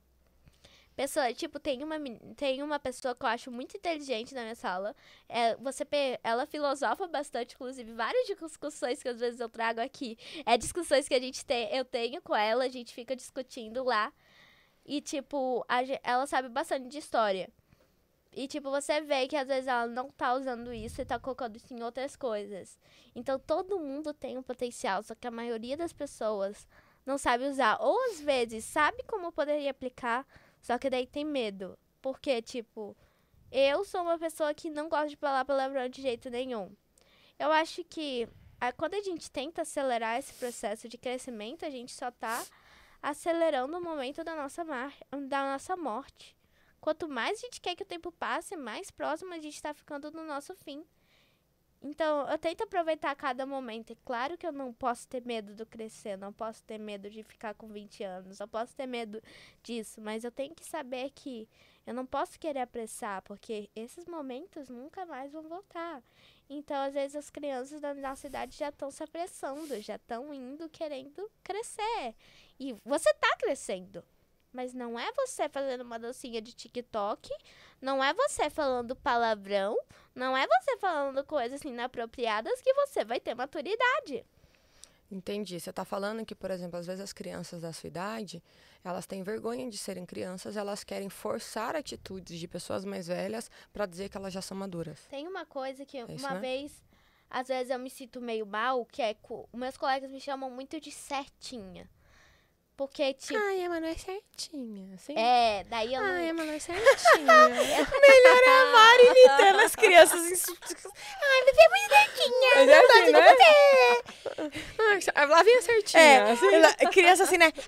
Pessoa, tipo, tem uma, tem uma pessoa que eu acho muito inteligente na minha sala. É, você, ela filosofa bastante, inclusive, várias discussões que às vezes eu trago aqui. É discussões que a gente tem, eu tenho com ela, a gente fica discutindo lá. E, tipo, a ela sabe bastante de história. E, tipo, você vê que às vezes ela não tá usando isso e tá colocando isso em outras coisas. Então, todo mundo tem um potencial, só que a maioria das pessoas não sabe usar. Ou, às vezes, sabe como poderia aplicar, só que daí tem medo. Porque, tipo, eu sou uma pessoa que não gosta de falar palavrão de jeito nenhum. Eu acho que ah, quando a gente tenta acelerar esse processo de crescimento, a gente só tá acelerando o momento da nossa, mar da nossa morte. Quanto mais a gente quer que o tempo passe, mais próximo a gente está ficando do nosso fim. Então, eu tento aproveitar cada momento. É claro que eu não posso ter medo do crescer, não posso ter medo de ficar com 20 anos, não posso ter medo disso, mas eu tenho que saber que eu não posso querer apressar, porque esses momentos nunca mais vão voltar. Então, às vezes, as crianças da nossa idade já estão se apressando, já estão indo querendo crescer. E você tá crescendo. Mas não é você fazendo uma dancinha de TikTok, não é você falando palavrão, não é você falando coisas assim inapropriadas que você vai ter maturidade. Entendi. Você está falando que, por exemplo, às vezes as crianças da sua idade, elas têm vergonha de serem crianças, elas querem forçar atitudes de pessoas mais velhas para dizer que elas já são maduras. Tem uma coisa que isso, uma né? vez, às vezes eu me sinto meio mal, que é meus colegas me chamam muito de certinha. Porque, tipo, Ai, a Manu é certinha. Assim? é, daí eu não... Ai, a <laughs> Manu é certinha. <laughs> Melhor é a Mari imitando as crianças. Isso- Ai, você é muito certinha. É assim, né? Ai, lá vem a certinha. É, assim. ela- criança assim, né? <laughs>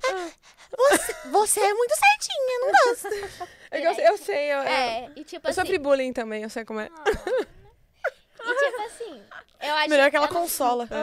Ah, Você, você é muito certinha, não gosto. É Eu, sei- eu sei, eu, eu, É, e tipo eu assim... sofri bullying também, eu sei como é. E tipo assim, eu acho... Melhor que ela eu não- consola. <laughs>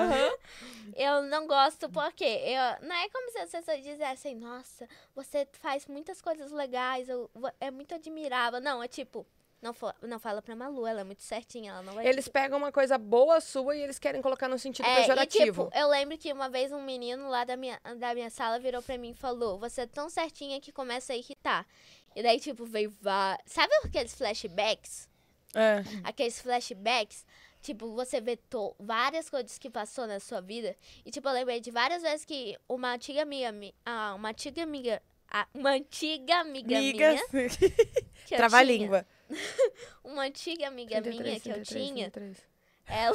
Eu não gosto porque eu, não é como se as pessoas dissessem, nossa, você faz muitas coisas legais, eu- vo- é muito admirável. Não, é tipo, não, fa- não fala pra Malu, ela é muito certinha, ela não vai... Eles pegam uma coisa boa sua e eles querem colocar no sentido É, e, pejorativo. tipo, eu lembro que uma vez um menino lá da minha, da minha sala virou pra mim e falou, você é tão certinha que começa a irritar. E daí, tipo, veio vá... Sabe aqueles flashbacks? É. aqueles flashbacks, tipo, você vê várias coisas que passou na sua vida. E, tipo, eu lembrei de várias vezes que uma antiga amiga, mi- ah, uma antiga amiga, ah, uma antiga amiga Amiga. minha, <laughs> Trava a língua. <laughs> uma antiga amiga minha que eu tinha, 33, ela,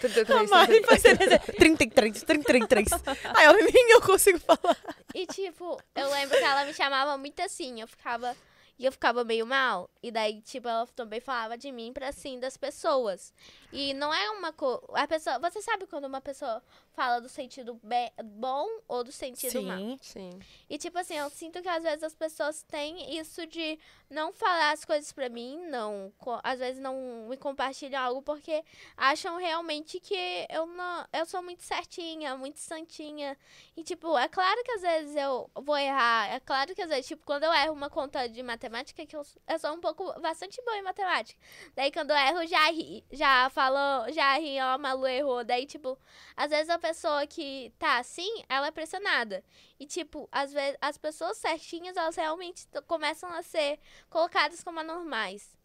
33, A Mari 33. fazendo 33, 33. Aí eu <laughs> nem eu consigo falar. e, tipo, eu lembro que ela me chamava muito assim, eu ficava... E eu ficava meio mal. E daí, tipo, ela também falava de mim pra assim das pessoas. E não é uma coisa. A pessoa. Você sabe quando uma pessoa fala do sentido be- bom ou do sentido mal? Sim. Sim. E, tipo assim, eu sinto que às vezes as pessoas têm isso de não falar as coisas pra mim, não. Às vezes não me compartilham algo porque acham realmente que eu não. Eu sou muito certinha, muito santinha. E, tipo, é claro que às vezes eu vou errar. É claro que às vezes, tipo, quando eu erro uma conta de matemática, que eu, eu sou um pouco bastante boa em matemática. Daí quando eu erro, já ri, já falou, já ri, ó, Malu errou. Daí, tipo, às vezes a pessoa que tá assim, ela é pressionada. E, tipo, às vezes as pessoas certinhas, elas realmente começam a ser colocadas como anormais.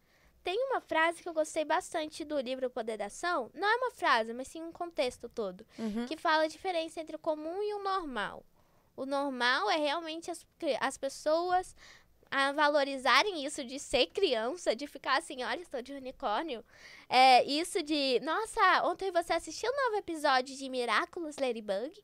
Tem uma frase que eu gostei bastante do livro Poder da Ação. Não é uma frase, mas sim um contexto todo. Uhum. Que fala a diferença entre o comum e o normal. O normal é realmente as, as pessoas a valorizarem isso de ser criança, de ficar assim, olha, estou de unicórnio. É, isso de, nossa, ontem você assistiu o novo episódio de Miraculous Ladybug?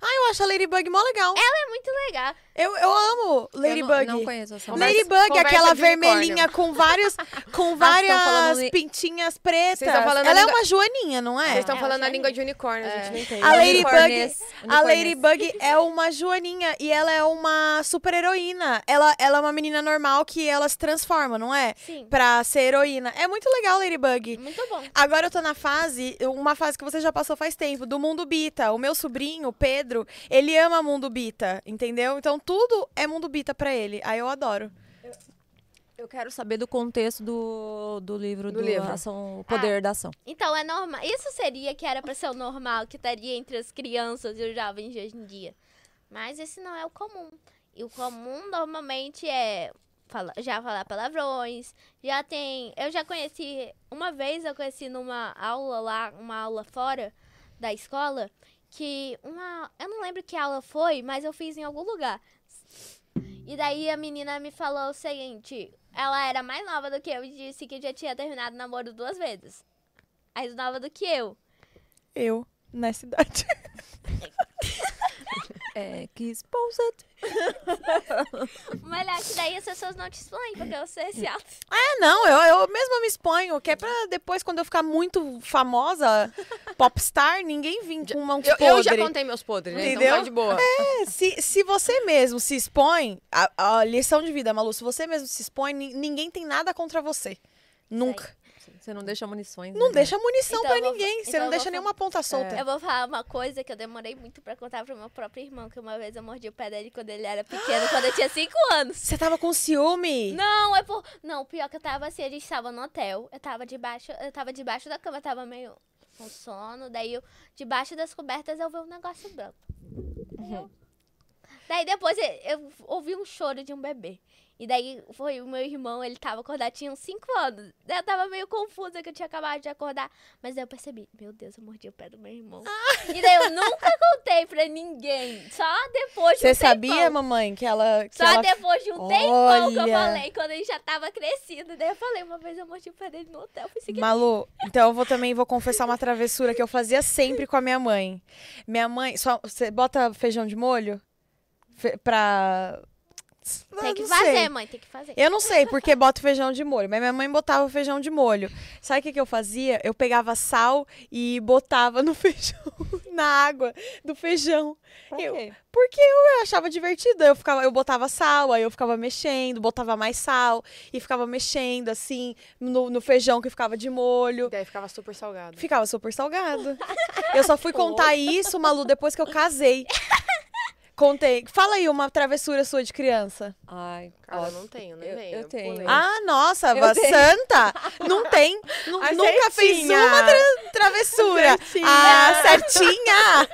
Ah, eu acho a Ladybug mó legal. É muito legal. Eu, eu amo Ladybug. Eu não, não conheço essa Ladybug, aquela vermelhinha com vários com várias falando li- pintinhas pretas. Vocês Ela é língua- uma joaninha, não Vocês é? estão É, falando a língua de unicórnio, a gente não entende. A Ladybug, a. Ladybug é uma joaninha e ela é uma super heroína. Ela, ela é uma menina normal que ela se transforma, não é? Sim, Pra ser heroína. É muito legal, Ladybug. muito bom. Agora eu tô na fase, uma fase que você já passou faz tempo, do mundo Bita. O meu sobrinho, Pedro, ele ama mundo Bita, entendeu? Então tudo é mundo Bita pra ele. Aí eu adoro. Eu quero saber do contexto do, do livro Do do, livro. ação, O Poder da Ação. Então, é normal. Isso seria que era pra ser o normal, que estaria entre as crianças e os jovens de hoje em dia. Mas esse não é o comum. E o comum normalmente é fala- já falar palavrões, já tem. Eu já conheci. Uma vez eu conheci numa aula lá, uma aula fora da escola, que uma. Eu não lembro que aula foi, mas eu fiz em algum lugar. E daí a menina me falou o seguinte: ela era mais nova do que eu e disse que já tinha terminado o namoro duas vezes. Mais nova do que eu. Eu, nessa idade. <laughs> É, que exposed. <laughs> Melhor que daí as pessoas não te expõem, porque você é esse alto. É, não, eu, eu mesma me exponho, que é pra depois, quando eu ficar muito famosa, <laughs> popstar, ninguém vir com mão Eu, podre. eu já contei meus podres, né? Entendeu? Então tá de boa. É, se, se você mesmo se expõe, a, a lição de vida, Malu, se você mesmo se expõe, ni- ninguém tem nada contra você. Nunca. Você não deixa munições. Não né? deixa munição Então pra ninguém. então você não deixa nenhuma ponta solta. Eu vou falar uma coisa que eu demorei muito pra contar pro meu próprio irmão, que uma vez eu mordi o pé dele quando ele era pequeno, quando eu tinha 5 anos. Você tava com ciúme? Não, é por. Não, pior que eu tava assim, a gente tava no hotel. Eu tava debaixo. Eu tava debaixo da cama, tava meio com sono. Daí eu, debaixo das cobertas, eu vi um negócio branco. Daí eu- Daí depois eu ouvi um choro de um bebê. E daí foi o meu irmão, ele tava acordado, tinha uns 5 anos. Daí eu tava meio confusa que eu tinha acabado de acordar. Mas daí eu percebi, meu Deus, eu mordi o pé do meu irmão. E daí eu nunca contei pra ninguém. Só depois de Você um sabia, mamãe, que ela. Que Só ela... depois de um tempão que eu Olha. falei, quando ele já tava crescido. Daí eu falei, uma vez eu mordi o pé dele no hotel, fui seguir. Malu, então eu vou também vou confessar uma travessura que eu fazia sempre com a minha mãe. Minha mãe, só, você bota feijão de molho? fe- pra... Tem que fazer, sei. mãe, tem que fazer. Eu não sei porque bota feijão de molho, mas minha mãe botava feijão de molho. Sabe o que, que eu fazia? Eu pegava sal e botava no <laughs> feijão, na água do feijão. Pra Eu- quê? Porque eu achava divertido. Eu ficava, eu botava sal, aí eu ficava mexendo, botava mais sal e ficava mexendo assim no, no feijão que ficava de molho. Daí ficava super salgado. Ficava super salgado. <laughs> Eu só fui contar isso, Malu, depois que eu casei. <laughs> Contei. Fala aí uma travessura sua de criança. Ai, Cara, ó, eu não tenho, nem eu- eu tenho. pulei. Ah, nossa, Eu santa! Não tem. <laughs> nu- A nunca fez uma tra- travessura. Certinha. Ah, certinha!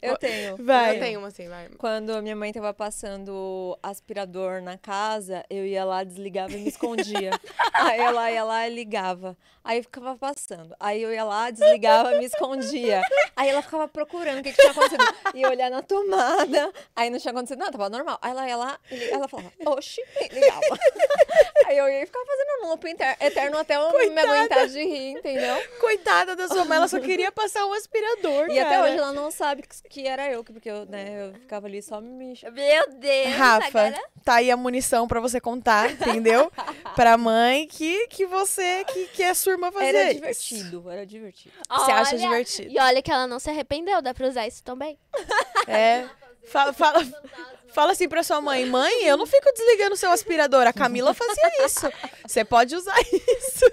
Eu tenho. <laughs> Vai. Eu tenho uma assim, vai. Quando a minha mãe tava passando aspirador na casa, eu ia lá, desligava e me escondia. <laughs> Aí ela ia lá e ligava. Aí ficava passando. Aí eu ia lá, desligava e me escondia. Aí ela ficava procurando o que, que tinha acontecido. Ia olhar na tomada. Aí não tinha acontecido nada, tava normal. Aí ela ia lá e ela falava, oxi, e ligava. <laughs> Aí eu ia e ficava fazendo um loop eterno até eu me aguentar de rir, entendeu? Coitada da sua mãe, ela só queria passar um aspirador, E até cara. hoje ela não sabe que- que era eu, porque eu, né, eu ficava ali só me Meu Deus, Rafa, agora... tá aí a munição pra você contar, entendeu? <laughs> pra mãe que, que você, que, que é sua irmã fazer Era isso. divertido, era divertido. Você acha Olha, divertido. E olha que ela não se arrependeu, dá pra usar isso também. <laughs> É. Fala, fala, fala assim pra sua mãe, mãe, eu não fico desligando seu aspirador. A Camila fazia isso. Você pode usar <laughs> isso.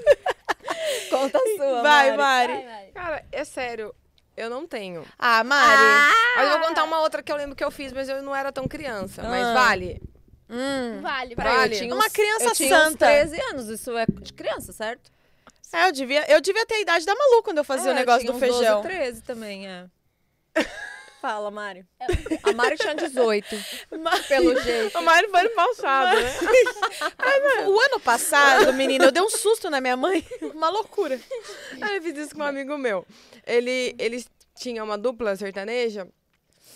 Conta a sua, Vai, Mari. Mari. Vai, Mari. Cara, é sério. Eu não tenho. Ah, Mari. Mas eu vou contar uma outra que eu lembro que eu fiz, mas eu não era tão criança. Mas Ah. vale. Hum. Vale, Peraí, Vale. eu tinha Uma uns- criança eu tinha santa. Uns 13 anos, isso é de criança, certo? É, eu devia, eu devia ter a idade da Malu quando eu fazia É, o eu negócio tinha do uns feijão. 12, 13 também, é. <laughs> Fala, Mari. A Mari tinha 18, pelo jeito. A Mari foi no passado, né? <laughs> O ano passado, menina, eu dei um susto na minha mãe. <laughs> Uma loucura. Aí eu fiz isso com um amigo meu. Ele, eles tinham uma dupla sertaneja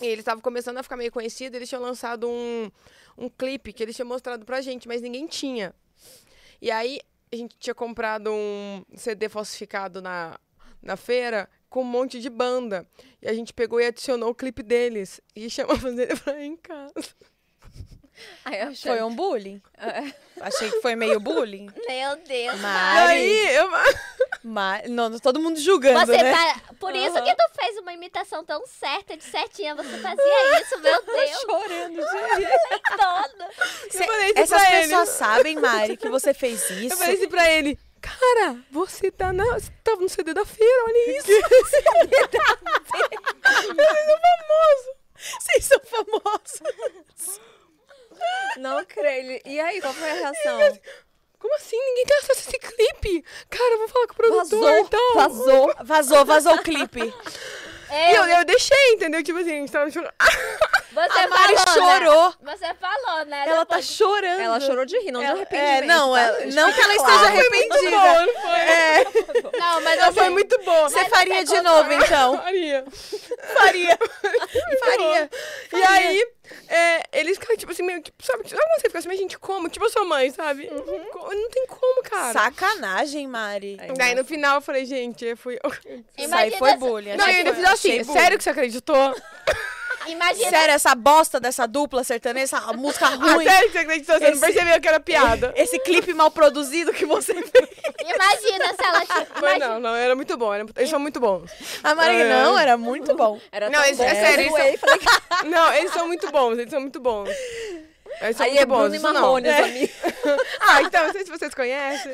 e eles estavam começando a ficar meio conhecidos. Eles tinham lançado um, um clipe que eles tinham mostrado pra gente, mas ninguém tinha. E aí a gente tinha comprado um CD falsificado na, na feira com um monte de banda. E a gente pegou e adicionou o clipe deles e <laughs> chamamos ele pra ir em casa. <laughs> Aí eu achei- Foi um bullying? É. Achei que foi meio bullying. Meu Deus, E Mari. aí eu... Mas, não, todo mundo julgando, Você né? para- Por isso que tu fez uma imitação tão certa de certinha. Você fazia isso, meu <laughs> Deus. chorando de rir. Todo. Cê- isso essas pra ele. pessoas sabem, Mari, que você fez isso. Eu falei assim pra ele, cara, você tá, na, você tá no CD da feira, olha isso. <laughs> Vocês são famosos. Não creio. E aí, qual foi a reação? Como assim? Ninguém tem acesso a esse clipe? Cara, eu vou falar com o produtor Vazou, então. vazou. Vazou, vazou o clipe. E eu, eu deixei, entendeu? Tipo assim, a gente tava chorando. Você <laughs> A Mari falou, né? chorou. Você falou, né? Ela tá chorando. Ela chorou de rir, não de Ela- arrependimento. É, não, tá? ela- não que ela claro. esteja arrependida. Bom, não foi? É, Não, mas Ela você... foi muito boa. você faria de novo, então. <laughs> Faria. Faria. Faria. E aí, é, eles ficaram, tipo assim, meio, tipo, sabe? Sabe quando você fica assim, mas gente, como? Tipo a sua mãe, sabe? Co- Não tem como, cara. Sacanagem, Mari. Aí, Daí no final eu falei, gente, eu fui. <laughs> Isso aí foi bullying. Não, eu ainda que fiz assim, sério que você acreditou? <laughs> Imagina, Sério, essa bosta dessa dupla sertaneja, essa música Ah, ruim, sério que você acreditou? Você não Esse- percebeu que era piada? <laughs> esse clipe mal produzido que você fez. imagina se ela... Imagina- não, não, era muito bom. Era, eles são muito bons. A Mari, É. não, era muito bom. Era Não, tão esse- bom. é sério, falei que- <laughs> Não, eles são muito bons, eles são muito bons. São Aí é bons, Bruno e isso não. Marrone, É. <laughs> Ah, então, não sei se vocês conhecem.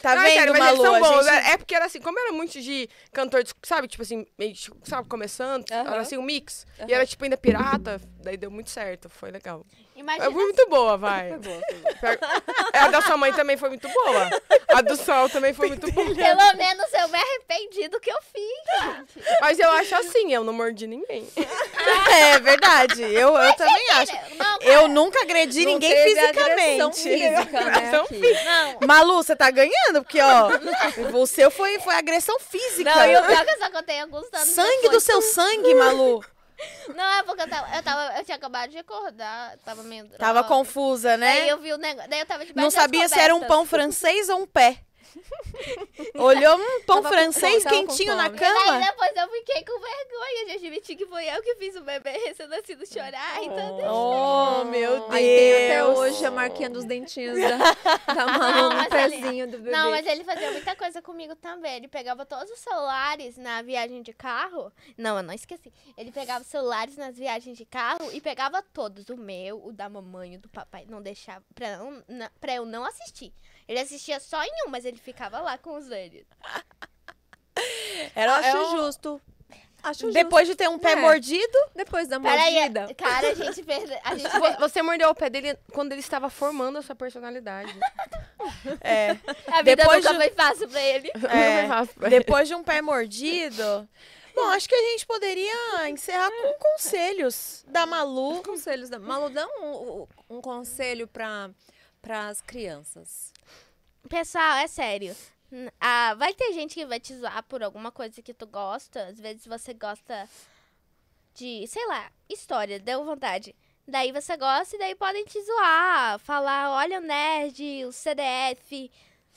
Tá Não, é vendo, sério, mas Malu? eles são bons. gente- É, é porque era assim, como era muito de cantor, sabe, tipo assim, meio, sabe, começando, Aham. era assim, um mix. Aham. E era tipo ainda pirata, daí deu muito certo, foi legal. Imagina É muito boa, vai. Foi boa, foi boa. A da sua mãe também foi muito boa. A do Sol também foi muito boa. Pelo menos eu me arrependi do que eu fiz, gente. Mas eu acho assim, eu não mordi ninguém. <laughs> É verdade, eu, eu também acho. Não, Eu nunca agredi Não ninguém teve agressão fisicamente. física, né. Não, Malu, você tá ganhando, porque, ó, o seu foi, foi agressão física. não, o pior é que eu só contei alguns anos Sangue depois. do seu sangue, Malu. Não, é porque eu tava, eu tava, eu tinha acabado de acordar, tava meio Tava droga. confusa, Daí né? eu vi o negócio, daí eu tava debaixo Não sabia se era um pão francês ou um pé. <laughs> Olhou um pão Tava francês com quentinho na cama? depois eu fiquei com vergonha de admitir que foi eu que fiz o bebê recém-nascido chorar. Então, Oh, meu Deus. Aí tem até hoje a marquinha dos dentinhos da, <laughs> da Não, no mas ele- pezinho do bebê. Não, mas ele fazia muita coisa comigo também. Ele pegava todos os celulares na viagem de carro. Não, eu não esqueci. Ele pegava os celulares nas viagens de carro e pegava todos. O meu, o da mamãe, o do papai. Não deixava. Pra, não, pra eu não assistir. Ele assistia só em um, mas ele ficava lá com os deles. Era, Acho é um- justo. Acho justo. Depois de ter um pé É. mordido, Depois da Peraí, mordida. cara, a gente perde. A <laughs> gente Vo- Você mordeu o pé dele quando ele estava formando a sua personalidade. <laughs> é, a vida depois nunca de- foi fácil pra ele. É, Não foi fácil pra ele. depois de um pé mordido. Bom, acho que a gente poderia encerrar com conselhos da Malu. Conselhos da Malu, dá um, um conselho para as crianças. Pessoal, é sério. Ah, vai ter gente que vai te zoar por alguma coisa que tu gosta. Às vezes você gosta de, sei lá, história, deu vontade. Daí você gosta e daí podem te zoar, falar, olha o nerd, o CDF.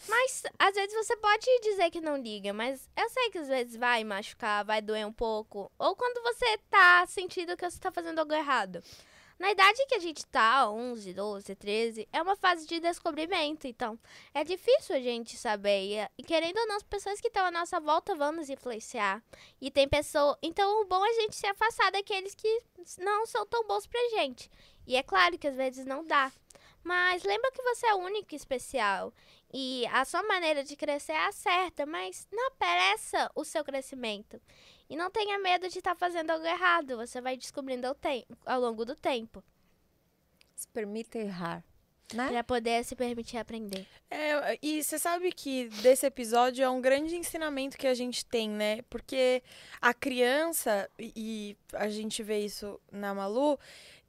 Mas às vezes você pode dizer que não liga, mas eu sei que às vezes vai machucar, vai doer um pouco. Ou quando você tá sentindo que você tá fazendo algo errado. Na idade que a gente tá, 11, 12, 13, é uma fase de descobrimento, então é difícil a gente saber. E, querendo ou não, as pessoas que estão à nossa volta vão nos influenciar. E tem pessoa. Então o bom é a gente se afastar daqueles que não são tão bons pra gente. E é claro que às vezes não dá. Mas lembra que você é único e especial. E a sua maneira de crescer é a certa, mas não pereça o seu crescimento. E não tenha medo de estar fazendo algo errado. Você vai descobrindo ao, ao longo do tempo. Se permita errar, né? Pra poder se permitir aprender. É, e você sabe que desse episódio é um grande ensinamento que a gente tem, né? Porque a criança, e e a gente vê isso na Malu,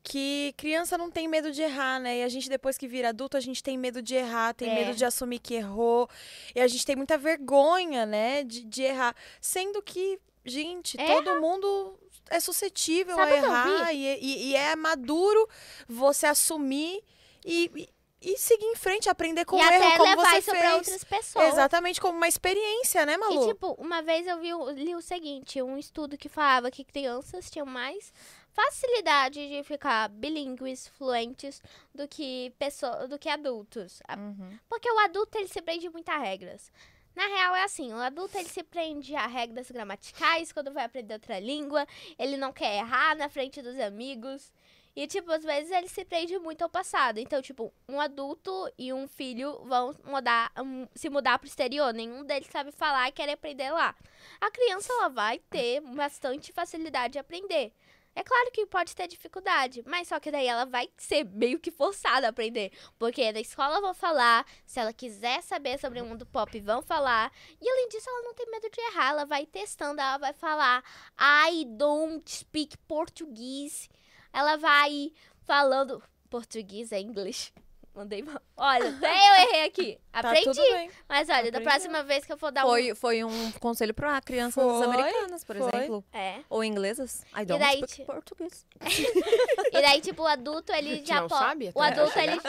que criança não tem medo de errar, né? E a gente, depois que vira adulto, a gente tem medo de errar, tem É. medo de assumir que errou. E a gente tem muita vergonha, né? De, de errar. Sendo que, gente, Erra. todo mundo é suscetível Sabe a errar. E, e- e é maduro você assumir e, e- seguir em frente, aprender com e o erro, até como levar você isso fez. pra outras pessoas. Exatamente, como uma experiência, né, Malu? E, tipo, uma vez eu vi, li o seguinte, um estudo que falava que crianças tinham mais facilidade de ficar bilíngues, fluentes, do que, pessoa, do que adultos. Uhum. Porque o adulto, ele se prende muito a regras. Na real, é assim, o adulto, ele se prende a regras gramaticais quando vai aprender outra língua, ele não quer errar na frente dos amigos. E, tipo, às vezes ele se prende muito ao passado. Então, tipo, um adulto e um filho vão mudar, um, se mudar pro exterior. Nenhum deles sabe falar e quer aprender lá. A criança, ela vai ter bastante facilidade de aprender. É claro que pode ter dificuldade, mas só que daí ela vai ser meio que forçada a aprender. Porque na escola vão falar, se ela quiser saber sobre o mundo pop, vão falar. E além disso, ela não tem medo de errar, ela vai testando, ela vai falar I don't speak português. Ela vai falando português é inglês. Mandei mal. Olha, até eu errei aqui. <laughs> Tá Aprendi. tudo bem. Mas olha, da Aprendeu. próxima vez que eu for dar um. Foi, foi um conselho para crianças Foi, americanas, por foi. exemplo. É. Ou inglesas. I don't daí, speak português. <laughs> E daí, tipo, o adulto, ele Que já pode. sabe <laughs> O adulto, ele.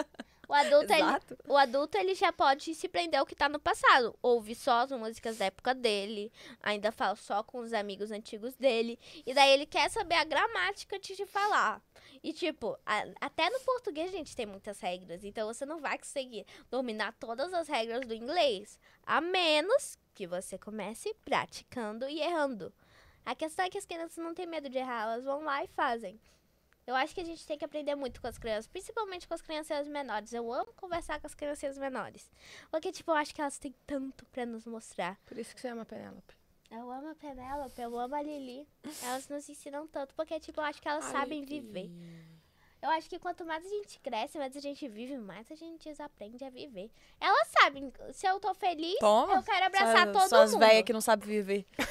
O adulto, ele, o adulto, ele já pode se prender ao que tá no passado. Ouve só as músicas da época dele, ainda fala só com os amigos antigos dele. E daí ele quer saber a gramática antes de falar. E, tipo, a- até no português, gente, tem muitas regras. Então você não vai conseguir dominar todas as regras do inglês. A menos que você comece praticando e errando. A questão é que as crianças não têm medo de errar, elas vão lá e fazem. Eu acho que a gente tem que aprender muito com as crianças, principalmente com as crianças menores. Eu amo conversar com as crianças menores. Porque, tipo, eu acho que elas têm tanto pra nos mostrar. Por isso que você ama a Penélope. Eu amo a Penélope, eu amo a Lili. Elas nos ensinam tanto, porque, tipo, eu acho que elas sabem viver. Eu acho que quanto mais a gente cresce, mais a gente vive, mais a gente desaprende a viver. Elas sabem, se eu tô feliz, Toma. eu quero abraçar Só- todo só as mundo. velhas que não sabem viver. <laughs>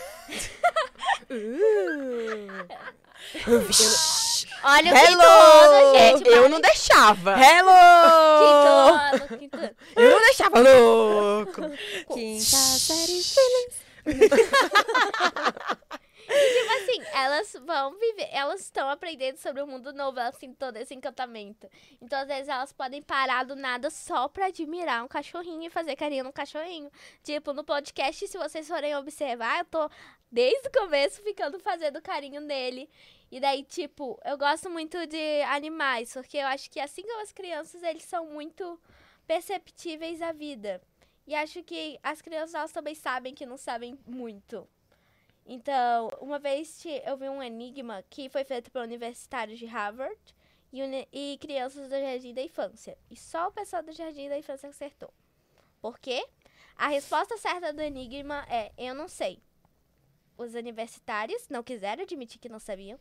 Olha o Hello! quinto ano, gente. Eu não deixava. Hello! Quinto ano, quinto <laughs> ano. Eu não deixava, louco. Quinta série. E, tipo assim, elas vão viver, elas estão aprendendo sobre o mundo novo, elas têm todo esse encantamento. Então, às vezes, elas podem parar do nada só pra admirar um cachorrinho e fazer carinho no cachorrinho. Tipo, no podcast, se vocês forem observar, eu tô desde o começo ficando fazendo carinho nele. E daí, tipo, eu gosto muito de animais, porque eu acho que assim como as crianças, eles são muito perceptíveis à vida. E acho que as crianças elas também sabem que não sabem muito. Então, uma vez eu vi um enigma que foi feito por universitários de Harvard e, e crianças do Jardim da Infância. E só o pessoal do Jardim da Infância acertou. Por quê? A resposta certa do enigma é: eu não sei. Os universitários não quiseram admitir que não sabiam.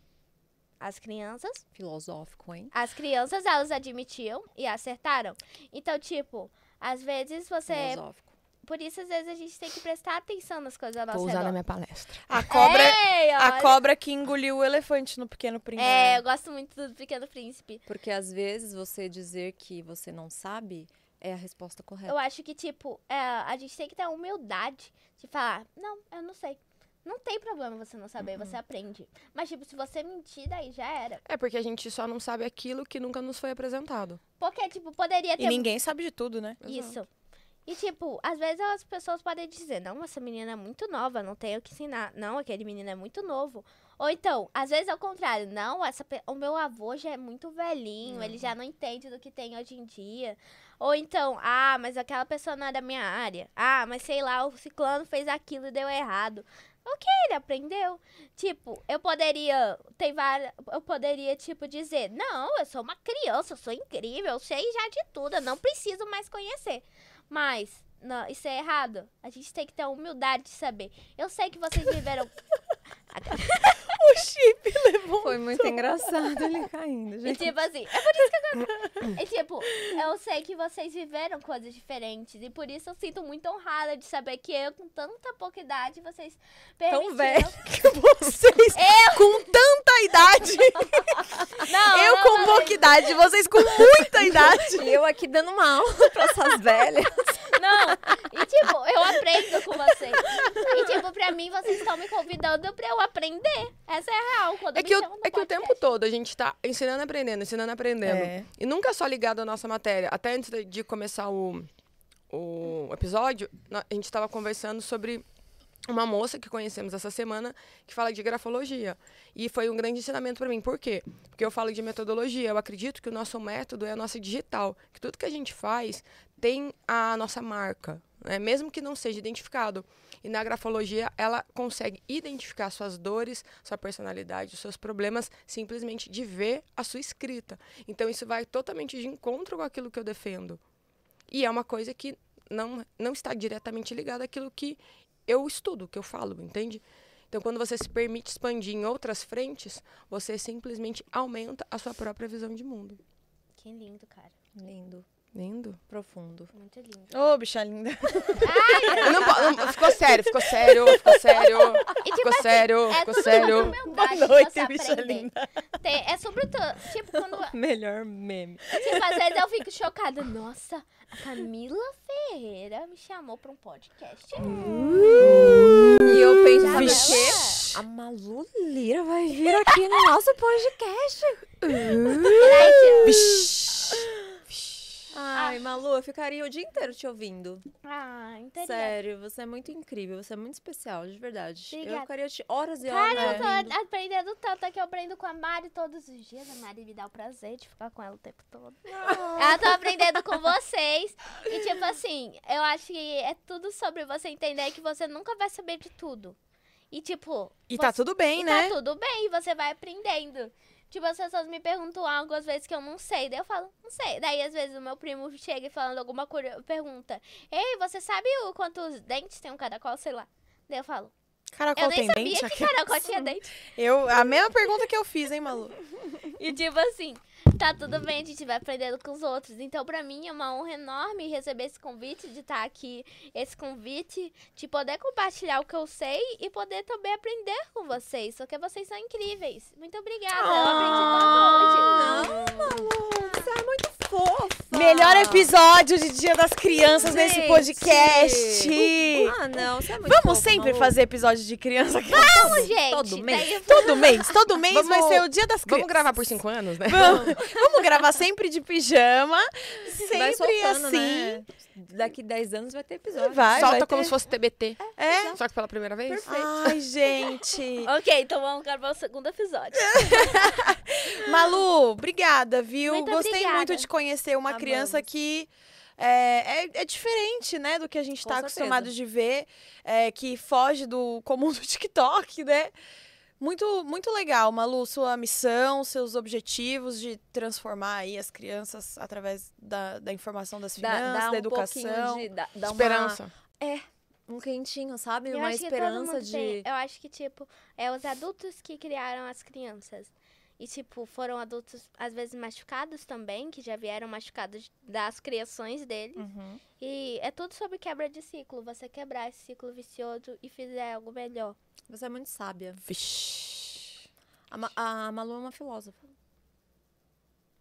As crianças Filosófico, hein? as crianças, elas admitiam e acertaram. Então, tipo, às vezes você. Filosófico. Por isso, às vezes, a gente tem que prestar atenção nas coisas ao nosso Vou usar redor. na minha palestra. A cobra, Ei, a cobra que engoliu o elefante no Pequeno Príncipe. É, eu gosto muito do Pequeno Príncipe. Porque às vezes você dizer que você não sabe é a resposta correta. Eu acho que, tipo, é, a gente tem que ter a humildade de falar, não, eu não sei. Não tem problema você não saber, Uhum. você aprende. Mas, tipo, se você mentir, daí já era. É porque a gente só não sabe aquilo que nunca nos foi apresentado. Porque, tipo, poderia ter E ninguém sabe de tudo, né? Isso. E, tipo, às vezes as pessoas podem dizer, não, essa menina é muito nova, não tenho o que ensinar. Não, aquele menino é muito novo. Ou então, às vezes é o contrário, não, essa, pe- o meu avô já é muito velhinho, ele já não entende do que tem hoje em dia. Ou então, ah, mas aquela pessoa não é da minha área. Ah, mas sei lá, o ciclano fez aquilo e deu errado. Ok, ele aprendeu. Tipo, eu poderia. Tem várias. Eu poderia, tipo, dizer: Não, eu sou uma criança, eu sou incrível, eu sei já de tudo, eu não preciso mais conhecer. Mas, não, isso é errado. A gente tem que ter a humildade de saber. Eu sei que vocês viveram. <laughs> <laughs> O chip levou. Foi muito engraçado ele caindo, E gente. tipo assim, é por isso que eu E <coughs> tipo, eu sei que vocês viveram coisas diferentes. E por isso eu sinto muito honrada de saber que eu, com tanta pouca idade, vocês permitiram. velho. <laughs> Vocês com tanta idade. <laughs> Não, eu não, com não, pouca idade, vocês com muita idade. E eu aqui dando uma aula pra essas velhas. Não, e tipo, eu aprendo com vocês. E tipo, pra mim, vocês estão me convidando pra eu aprender. Essa é a real. Quando É que, no é que o tempo todo a gente tá ensinando e aprendendo, ensinando e aprendendo. É. E nunca só ligado à nossa matéria. Até antes de- de começar o, o episódio, a gente estava conversando sobre uma moça que conhecemos essa semana que fala de grafologia. E foi um grande ensinamento para mim. Por quê? Porque eu falo de metodologia. Eu acredito que o nosso método é a nossa digital. Que tudo que a gente faz tem a nossa marca, né? mesmo que não seja identificado. E na grafologia, ela consegue identificar suas dores, sua personalidade, os seus problemas, simplesmente de ver a sua escrita. Então, isso vai totalmente de encontro com aquilo que eu defendo. E é uma coisa que não, não está diretamente ligada àquilo que eu estudo, que eu falo, entende? Então, quando você se permite expandir em outras frentes, você simplesmente aumenta a sua própria visão de mundo. Que lindo, cara. Lindo, Lindo. profundo. Muito lindo. Ô, bicha linda. <laughs> Não, po- não, ficou sério, ficou sério, ficou sério, E tipo ficou assim, sério, é ficou sério. Boa noite, bicha aprender. linda. Tem- é sobretudo, tipo, <laughs> quando Melhor meme. Tipo, às vezes eu fico chocada. Nossa, a Camila Ferreira me chamou pra um podcast. E eu penso, o? A Malu Lira vai vir aqui no nosso podcast. Ai, Malu, eu ficaria o dia inteiro te ouvindo. Ah, entendi. Sério, você é muito incrível, você é muito especial, de verdade. Eu Obrigada. ficaria te horas e horas Cara, eu ouvindo. tô aprendendo tanto que eu aprendo com a Mari todos os dias. A Mari me dá o prazer de ficar com ela o tempo todo. Eu tô aprendendo com vocês. E, tipo assim, eu acho que é tudo sobre você entender que você nunca vai saber de tudo. E, tipo. E tá você- tudo bem, e né? Tá tudo bem, e você vai aprendendo. Tipo, as pessoas me perguntam algo às vezes que eu não sei. Daí eu falo, não sei. Daí às vezes o meu primo chega falando alguma coisa, pergunta: Ei, você sabe o quantos dentes tem um caracol? Sei lá. Daí eu falo, Caracol eu nem tem sabia dente? que <laughs> caracol tinha dente. Eu, a mesma pergunta que eu fiz, hein, Malu? <laughs> E tipo assim, tá tudo bem, a gente vai aprendendo com os outros. Então, pra mim, é uma honra enorme receber esse convite, de estar aqui, esse convite, de poder compartilhar o que eu sei e poder também aprender com vocês, porque vocês são incríveis. Muito obrigada, eu aprendi tanto hoje. Não, Malu, você é muito fofa. Melhor episódio de Dia das Crianças nesse Gente. podcast. Ah, não, você é muito Vamos fofo, sempre Malu. fazer episódio de criança aqui. Vamos, gente. todo mês. Todo mês, todo mês Vamos- vai ser o Dia das Crianças. Vamos gravar por cinco anos, né? Vamos, vamos gravar sempre de pijama, Vai sempre soltando, assim. né? Daqui 10 anos vai ter episódio. Vai, Solta vai como ter. se fosse TBT. É? Só que pela primeira vez. Perfeito. Ai, gente. <laughs> Ok, então vamos gravar o segundo episódio. <laughs> Malu, obrigada, viu? Muito Gostei obrigada. muito de conhecer uma Amamos. criança que é, é, é diferente, né, do que a gente está acostumado de ver, é, que foge do <laughs> comum do TikTok, né? Muito, muito legal, Malu, sua missão, seus objetivos de transformar aí as crianças através da, da informação das Dá, finanças, dá da um educação. pouquinho de... Dá, dá uma- Esperança. um quentinho, sabe? Eu uma esperança de... tem- Eu acho que, tipo, é os adultos que criaram as crianças. E, tipo, foram adultos, às vezes, machucados também, que já vieram machucados das criações deles. Uhum. E é tudo sobre quebra de ciclo. Você quebrar esse ciclo vicioso e fizer algo melhor. Você é muito sábia. Vixi. A, Ma- a Malu é uma filósofa.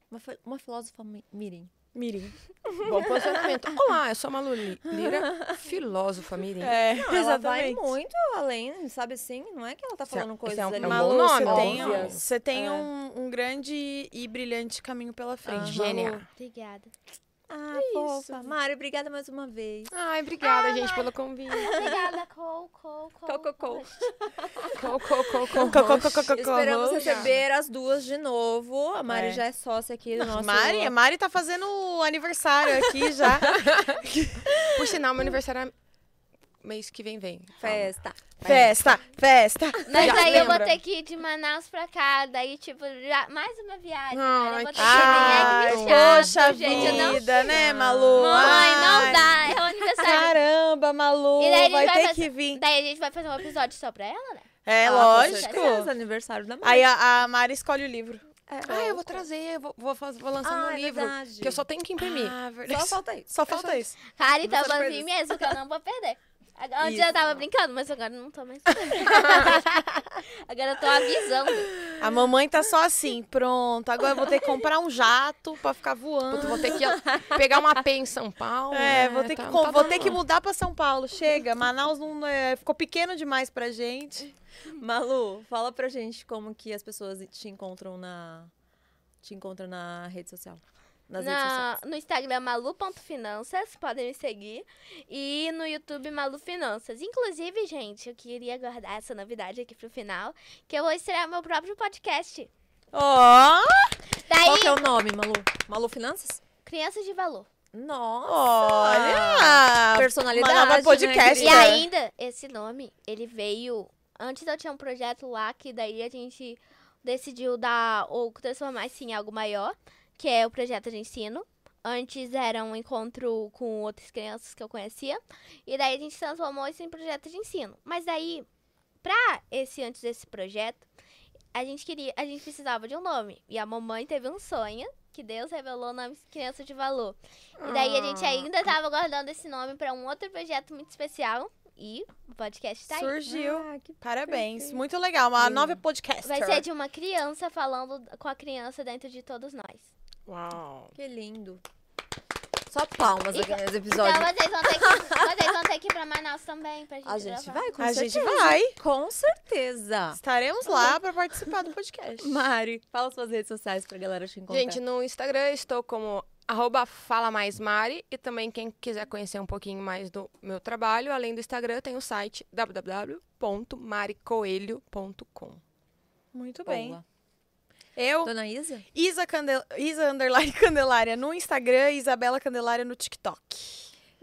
Uma, fi- uma filósofa mi- mirim. Mirim. <laughs> Bom posicionamento. Olá, eu sou a Malu Li- Lira, filósofa mirim. É, Não, ela vai muito além, sabe assim? Não é que ela tá é- falando coisas é um- ali. é um Malu, bom nome, você tem, você tem É. um, um grande e brilhante caminho pela frente. Gênia. Malu. Obrigada. Ah, fofa. Mari, obrigada mais uma vez. Ai, obrigada, gente, pelo convite. Obrigada, Cole, Cole, Cole. Cole, Cole. Co, co, co, co, Co- co- co- co- co- Esperamos receber as duas de novo. A Mari É. já é sócia aqui do nosso... Mari, a Mari tá fazendo o aniversário aqui já. <laughs> Por sinal, meu aniversário é mês que vem vem. Festa. Festa, festa. Mas Já aí eu vou lembra? ter que ir de Manaus pra cá, daí, tipo, já, mais uma viagem. Ai, cara. Eu vou ter que Ai, vir, é chato, poxa gente. não- vida, né, Malu? Mãe, Ai. não dá, é o aniversário. Caramba, Malu, E daí a gente vai vai ter fazer- que vir. Daí a gente vai fazer um episódio só pra ela, né? É, Ah, lógico. certeza, aniversário da Mari. Aí a, a Mari escolhe o livro. Ah, eu vou trazer, eu vou, vou, vou lançar Ah, meu é livro. verdade. Que eu só tenho que imprimir. Ah, Só verdade. falta isso. Só falta isso. Cara, então eu coisas. mesmo que eu não vou perder. Agora, Antes Isso. eu tava brincando, mas agora não tô mais. <laughs> agora eu tô avisando. A mamãe tá só assim, pronto. Agora eu vou ter que comprar um jato pra ficar voando. Puta, vou ter que pegar uma P em São Paulo. É, né? vou ter, que, Tá- tá vou ter que mudar pra São Paulo. Chega, Manaus não, é, ficou pequeno demais pra gente. Malu, fala pra gente como que as pessoas te encontram na... Te encontram na rede social. Nas redes Na, sociais. no Instagram, malu.finanças, podem me seguir. E no YouTube, Malu Finanças. Inclusive, gente, eu queria guardar essa novidade aqui pro final, que eu vou estrear meu próprio podcast. Ó, Daí, Qual que é o nome, Malu? Malu Finanças? Crianças de Valor. Nossa! olha! Personalidade, Uma nova né, podcast. E querida? ainda, esse nome, ele veio. Antes eu tinha um projeto lá que daí a gente decidiu dar ou transformar isso em algo maior, que é o projeto de ensino. Antes era um encontro com outras crianças que eu conhecia. E daí a gente transformou isso em projeto de ensino. Mas daí, pra esse antes desse projeto, a gente queria, a gente precisava de um nome. E a mamãe teve um sonho que Deus revelou o nome Criança de Valor. E daí a gente ainda tava guardando esse nome pra um outro projeto muito especial. E o podcast tá aí. Surgiu. Ah, que Parabéns. perfeito. Muito legal. Uma Lindo. nova podcast. Vai ser de uma criança falando com a criança dentro de todos nós. Uau. Que lindo. Só palmas aqui nesse Então episódio. vocês vão ter que, <laughs> vocês vão ter que ir pra Manaus também pra gente A gente gravar. vai, com A certeza. gente vai. Com certeza. Estaremos lá pra participar do podcast. <laughs> Mari, fala suas redes sociais pra galera te encontrar. Gente, no Instagram estou como arroba Fala Mais Mari. E também quem quiser conhecer um pouquinho mais do meu trabalho, além do Instagram, tem o site www.maricoelho.com. Muito bem. Boa. Eu, Dona Isa? Isa, Candel... Isa Underline <laughs> Candelária no Instagram e Isabela Candelária no TikTok.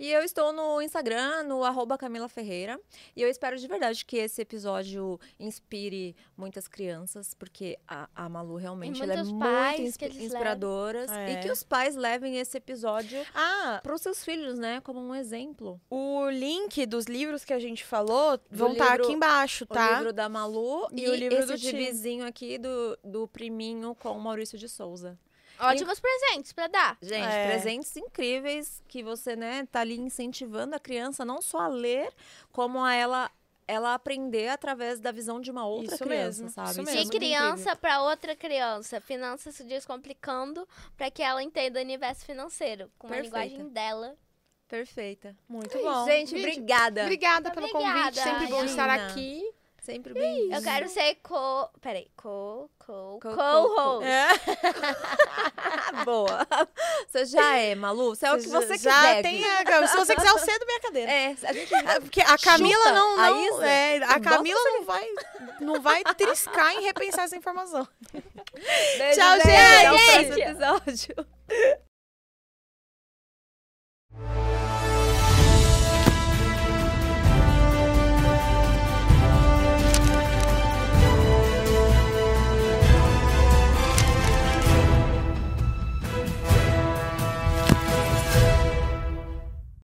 E eu estou no Instagram, no arroba Camila Ferreira. E eu espero de verdade que esse episódio inspire muitas crianças, porque a, a Malu realmente ela é muito eles inspiradora. levam. E É. que os pais levem esse episódio Ah, para os seus filhos, né? Como um exemplo. o link dos livros que a gente falou vão estar livro- aqui embaixo, O tá? livro da Malu E e, o livro esse do Tim. gibizinho aqui do, do priminho com o Maurício de Souza. Ótimos presentes pra dar. Gente, É. presentes incríveis que você, né, tá ali incentivando a criança não só a ler, como a ela ela aprender através da visão de uma outra Isso criança, mesmo, sabe? isso é mesmo. De criança para outra criança, finanças se descomplicando para que ela entenda o universo financeiro com a Perfeita. linguagem dela. Perfeita. Muito bom. Gente, Gente, obrigada. Obrigada pelo Obrigada, convite. Sempre bom estar aqui. Sempre bem. Eu quero ser co. Peraí, co. Co. Co- Co-host. É, <laughs> Boa. Você já é, Malu. Você é o que você já quiser. tem a, <laughs> Se você quiser, eu cedo minha cadeira. É, a gente É, Porque a Camila Chuta não, a não Isa? é, a Camila não vai, não vai triscar em repensar essa informação. Beijo, Tchau, gente. Até o próximo episódio.